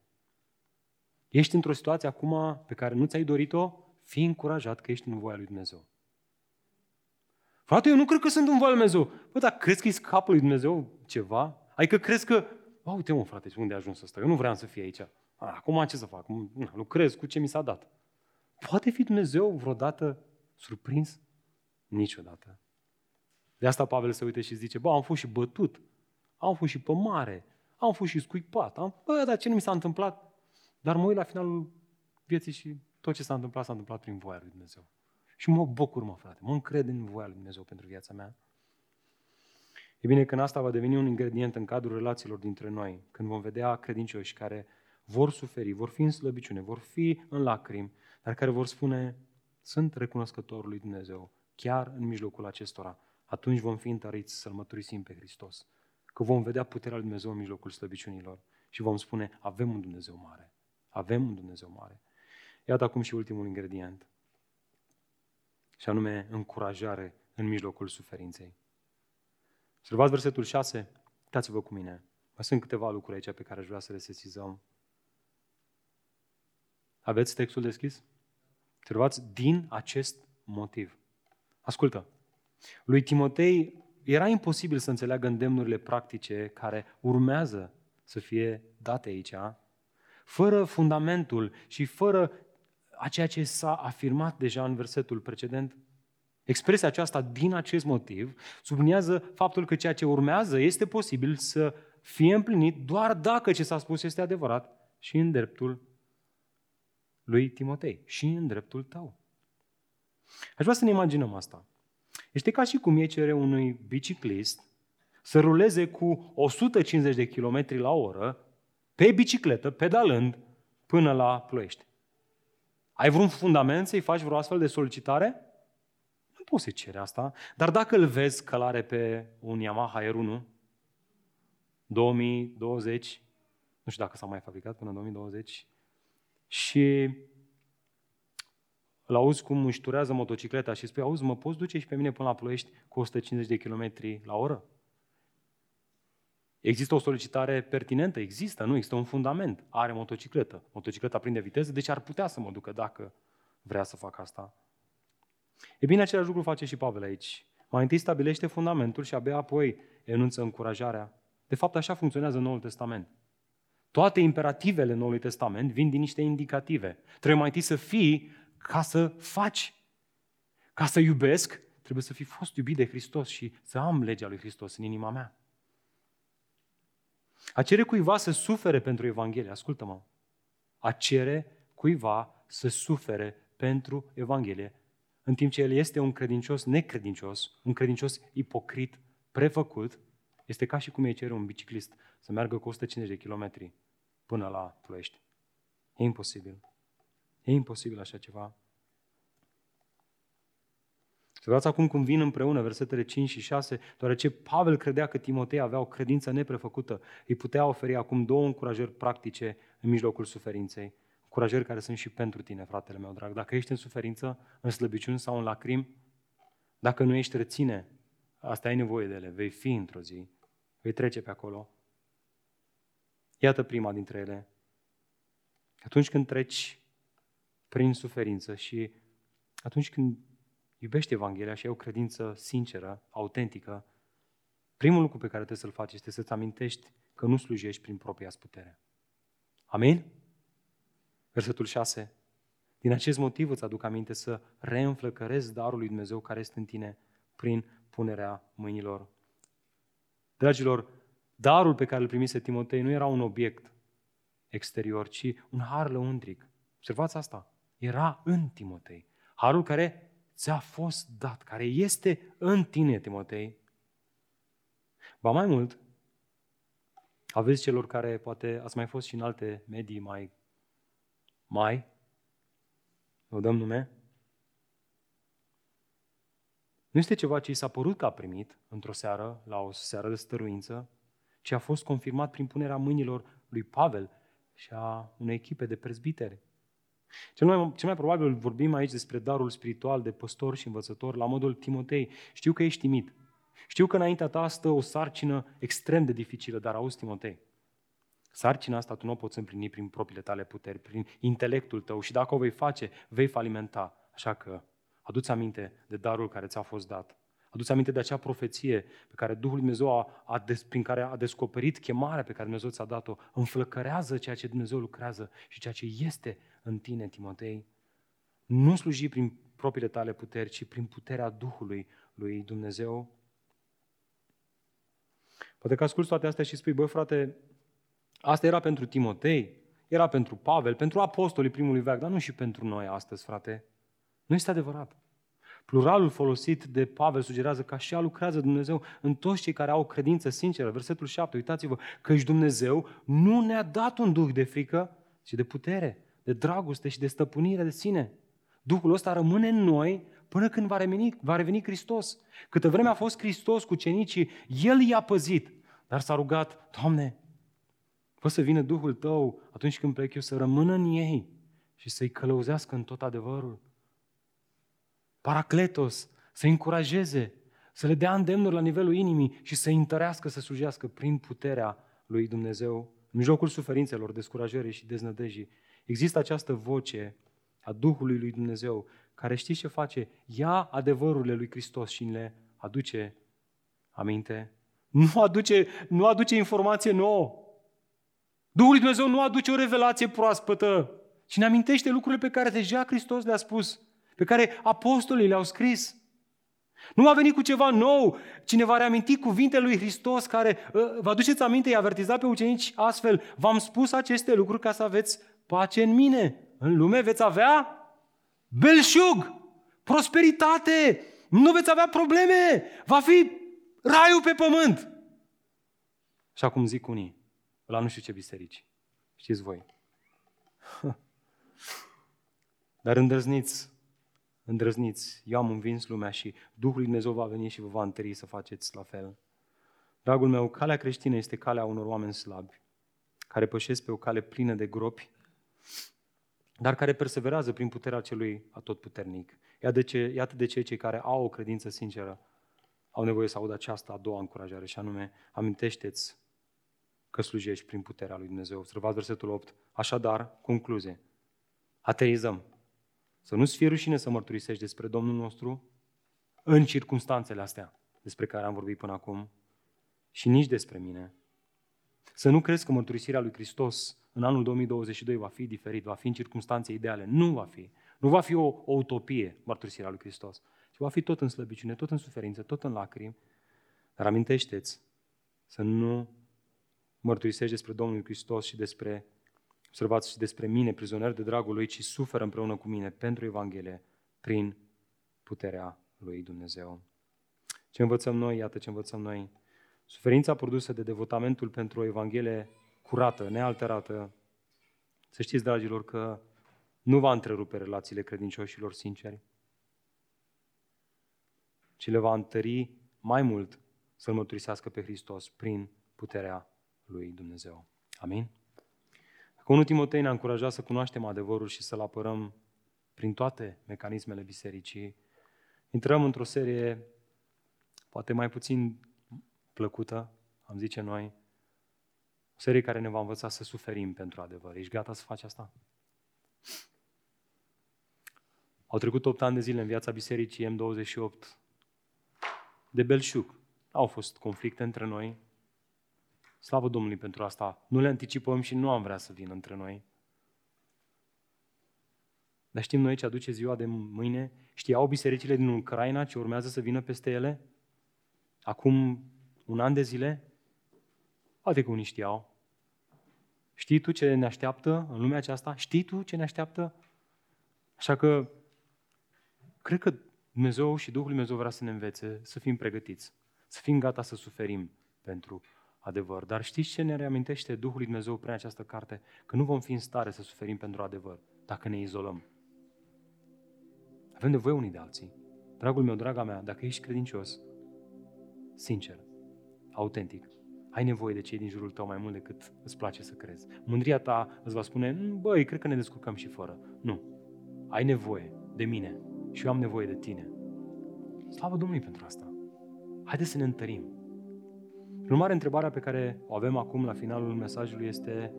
Ești într-o situație acum pe care nu ți-ai dorit-o, fii încurajat că ești în voia lui Dumnezeu. Frate, eu nu cred că sunt în voia lui Dumnezeu. Bă, dar crezi că e scapul lui Dumnezeu ceva? Adică crezi că, bă, uite mă, frate, unde a ajuns ăsta? Eu nu vreau să fie aici. A, acum ce să fac? Lucrez cu ce mi s-a dat. Poate fi Dumnezeu vreodată surprins? Niciodată. De asta Pavel se uite și zice, bă, am fost și bătut, am fost și pe mare, am fost și scuipat, am, bă, dar ce nu mi s-a întâmplat? Dar mă uit la finalul vieții și tot ce s-a întâmplat, s-a întâmplat prin voia lui Dumnezeu. Și mă bucur, mă, frate, mă încred în voia lui Dumnezeu pentru viața mea. E bine, când asta va deveni un ingredient în cadrul relațiilor dintre noi, când vom vedea credincioși care vor suferi, vor fi în slăbiciune, vor fi în lacrimi, dar care vor spune, sunt recunoscător lui Dumnezeu, chiar în mijlocul acestora, atunci vom fi întăriți să-L măturisim pe Hristos. Că vom vedea puterea lui Dumnezeu în mijlocul slăbiciunilor și vom spune, avem un Dumnezeu mare. Avem un Dumnezeu mare. Iată acum și ultimul ingredient. Și anume încurajare în mijlocul suferinței. Observați versetul 6? Uitați-vă cu mine. Mai sunt câteva lucruri aici pe care aș vrea să le sesizăm. Aveți textul deschis? Observați, din acest motiv. Ascultă, lui Timotei era imposibil să înțeleagă îndemnurile practice care urmează să fie date aici, fără fundamentul și fără a ceea ce s-a afirmat deja în versetul precedent. Expresia aceasta, din acest motiv, subliniază faptul că ceea ce urmează este posibil să fie împlinit doar dacă ce s-a spus este adevărat și în dreptul lui Timotei și în dreptul tău. Aș vrea să ne imaginăm asta. Este ca și cum e cere unui biciclist să ruleze cu 150 de km la oră pe bicicletă, pedalând, până la Ploiești. Ai vreun fundament să-i faci vreo astfel de solicitare? Nu poți să cere asta. Dar dacă îl vezi călare pe un Yamaha R1, 2020, nu știu dacă s-a mai fabricat până în 2020, și îl auzi cum înșturează motocicleta și spui, auzi, mă poți duce și pe mine până la Ploiești cu 150 de km la oră? Există o solicitare pertinentă? Există, nu? Există un fundament. Are motocicletă. Motocicleta prinde viteză, deci ar putea să mă ducă dacă vrea să facă asta. E bine, același lucru face și Pavel aici. Mai întâi stabilește fundamentul și abia apoi enunță încurajarea. De fapt, așa funcționează Noul Testament. Toate imperativele Noului Testament vin din niște indicative. Trebuie mai întâi să fii ca să faci. Ca să iubesc, trebuie să fi fost iubit de Hristos și să am legea lui Hristos în inima mea. A cere cuiva să sufere pentru Evanghelie, ascultă-mă, a cere cuiva să sufere pentru Evanghelie, în timp ce el este un credincios necredincios, un credincios ipocrit, prefăcut, este ca și cum îi cere un biciclist să meargă cu 150 de kilometri până la Ploiești. E imposibil. E imposibil așa ceva. Să vedeți acum cum vin împreună versetele 5 și 6, deoarece Pavel credea că Timotei avea o credință neprefăcută. Îi putea oferi acum două încurajări practice în mijlocul suferinței. Încurajări care sunt și pentru tine, fratele meu drag. Dacă ești în suferință, în slăbiciuni sau în lacrim, dacă nu ești reține, asta ai nevoie de ele, vei fi într-o zi, vei trece pe acolo. Iată prima dintre ele. Atunci când treci prin suferință și atunci când iubești Evanghelia și ai o credință sinceră, autentică, primul lucru pe care trebuie să-l faci este să-ți amintești că nu slujești prin propria putere. Amin? Versetul 6. Din acest motiv îți aduc aminte să reînflăcărezi darul lui Dumnezeu care este în tine prin punerea mâinilor. Dragilor, darul pe care îl primise Timotei nu era un obiect exterior, ci un har lăuntric. Observați asta. Era în Timotei. Harul care ți-a fost dat, care este în tine, Timotei. Ba mai mult, aveți celor care poate ați mai fost și în alte medii mai mai, vă dăm nume, nu este ceva ce i s-a părut că a primit într-o seară, la o seară de stăruință, ci a fost confirmat prin punerea mâinilor lui Pavel și a unei echipe de prezbiteri. Cel mai, cel mai probabil vorbim aici despre darul spiritual de păstor și învățător la modul Timotei. Știu că ești timid. Știu că înaintea ta stă o sarcină extrem de dificilă, dar auzi, Timotei, sarcina asta tu nu o poți împlini prin propriile tale puteri, prin intelectul tău și dacă o vei face, vei falimenta. Așa că adu-ți aminte de darul care ți-a fost dat. Adu-ți aminte de acea profeție pe care Duhul Dumnezeu a, a des, prin care a descoperit chemarea pe care Dumnezeu ți-a dat-o. Înflăcărează ceea ce Dumnezeu lucrează și ceea ce este în tine, Timotei. Nu sluji prin propriile tale puteri, ci prin puterea Duhului lui Dumnezeu. Poate că asculți toate astea și spui, băi frate, asta era pentru Timotei, era pentru Pavel, pentru apostolii primului veac, dar nu și pentru noi astăzi, frate. Nu este adevărat. Pluralul folosit de Pavel sugerează că așa lucrează Dumnezeu în toți cei care au o credință sinceră. Versetul 7, uitați-vă, că ești Dumnezeu nu ne-a dat un duh de frică, ci de putere, de dragoste și de stăpânire de sine. Duhul ăsta rămâne în noi până când va reveni, va reveni Hristos. Câtă vreme a fost Hristos cu cenicii, El i-a păzit, dar s-a rugat, Doamne, fă să vină Duhul Tău atunci când plec eu să rămână în ei și să-i călăuzească în tot adevărul. Paracletos, să-i încurajeze, să le dea îndemnuri la nivelul inimii și să-i întărească să slujească prin puterea lui Dumnezeu. În mijlocul suferințelor, descurajării și deznădejii, există această voce a Duhului lui Dumnezeu, care știți ce face? Ia adevărurile lui Hristos și le aduce aminte. Nu aduce, nu aduce informație nouă. Duhul lui Dumnezeu nu aduce o revelație proaspătă, ci ne amintește lucrurile pe care deja Hristos le-a spus pe care apostolii le-au scris. Nu a venit cu ceva nou. Cineva a reamintit cuvintele lui Hristos care, ă, vă aduceți aminte, i-a avertizat pe ucenici astfel, v-am spus aceste lucruri ca să aveți pace în mine. În lume veți avea belșug, prosperitate, nu veți avea probleme, va fi raiul pe pământ. Și acum zic unii, la nu știu ce biserici, știți voi. <laughs> Dar îndrăzniți îndrăzniți, eu am învins lumea și Duhul lui Dumnezeu va veni și vă va întări să faceți la fel. Dragul meu, calea creștină este calea unor oameni slabi, care pășesc pe o cale plină de gropi, dar care perseverează prin puterea celui atotputernic. Iată de ce, iată de ce cei care au o credință sinceră au nevoie să audă această a doua încurajare, și anume, amintește-ți că slujești prin puterea lui Dumnezeu. Observați versetul 8. Așadar, concluzie. Aterizăm. Să nu-ți fie rușine să mărturisești despre Domnul nostru în circunstanțele astea despre care am vorbit până acum și nici despre mine. Să nu crezi că mărturisirea lui Hristos în anul 2022 va fi diferit, va fi în circunstanțe ideale. Nu va fi. Nu va fi o, o utopie mărturisirea lui Hristos. Și va fi tot în slăbiciune, tot în suferință, tot în lacrimi. Dar amintește-ți să nu mărturisești despre Domnul Hristos și despre Observați și despre mine, prizonier de dragul lui, ci suferă împreună cu mine pentru Evanghelie prin puterea lui Dumnezeu. Ce învățăm noi? Iată ce învățăm noi. Suferința produsă de devotamentul pentru o Evanghelie curată, nealterată, să știți, dragilor, că nu va întrerupe relațiile credincioșilor sinceri, ci le va întări mai mult să-L mărturisească pe Hristos prin puterea lui Dumnezeu. Amin? 1 Timotei ne-a încurajat să cunoaștem adevărul și să-l apărăm prin toate mecanismele bisericii. Intrăm într-o serie poate mai puțin plăcută, am zice noi, o serie care ne va învăța să suferim pentru adevăr. Ești gata să faci asta? Au trecut 8 ani de zile în viața bisericii M28 de belșug. Au fost conflicte între noi, Slavă Domnului pentru asta. Nu le anticipăm și nu am vrea să vină între noi. Dar știm noi ce aduce ziua de mâine? Știau bisericile din Ucraina ce urmează să vină peste ele? Acum un an de zile? Poate că unii știau. Știi tu ce ne așteaptă în lumea aceasta? Știi tu ce ne așteaptă? Așa că cred că Dumnezeu și Duhul Dumnezeu vrea să ne învețe să fim pregătiți, să fim gata să suferim pentru adevăr. Dar știți ce ne reamintește Duhul lui Dumnezeu prin această carte? Că nu vom fi în stare să suferim pentru adevăr dacă ne izolăm. Avem nevoie unii de alții. Dragul meu, draga mea, dacă ești credincios, sincer, autentic, ai nevoie de cei din jurul tău mai mult decât îți place să crezi. Mândria ta îți va spune, mm, băi, cred că ne descurcăm și fără. Nu. Ai nevoie de mine și eu am nevoie de tine. Slavă Domnului pentru asta. Haideți să ne întărim. În urmare, întrebarea pe care o avem acum la finalul mesajului este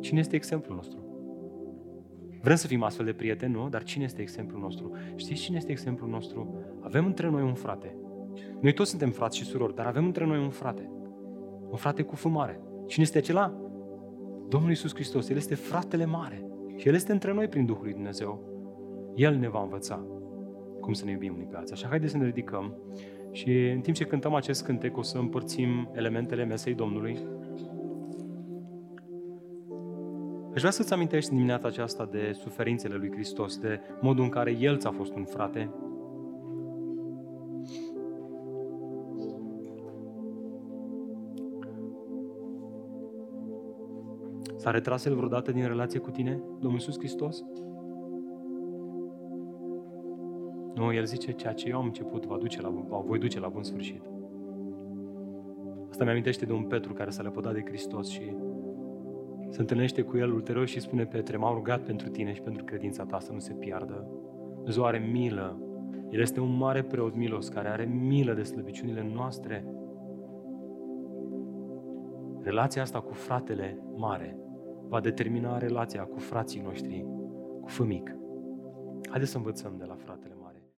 cine este exemplul nostru? Vrem să fim astfel de prieteni, nu? Dar cine este exemplul nostru? Știți cine este exemplul nostru? Avem între noi un frate. Noi toți suntem frați și surori, dar avem între noi un frate. Un frate cu fumare. Cine este acela? Domnul Iisus Hristos. El este fratele mare. Și El este între noi prin Duhul lui Dumnezeu. El ne va învăța cum să ne iubim unii pe alții. Așa, haideți să ne ridicăm și în timp ce cântăm acest cântec, o să împărțim elementele mesei Domnului. Aș vrea să-ți amintești dimineața aceasta de suferințele lui Hristos, de modul în care El ți-a fost un frate. S-a retras El vreodată din relație cu tine, Domnul Iisus Hristos? Nu, el zice, ceea ce eu am început va duce la, va, voi duce la bun sfârșit. Asta mi-amintește de un Petru care s-a lepădat de Hristos și se întâlnește cu el ulterior și spune, Petre, m-am rugat pentru tine și pentru credința ta să nu se piardă. Dumnezeu are milă. El este un mare preot milos care are milă de slăbiciunile noastre. Relația asta cu fratele mare va determina relația cu frații noștri, cu fămic. Haideți să învățăm de la fratele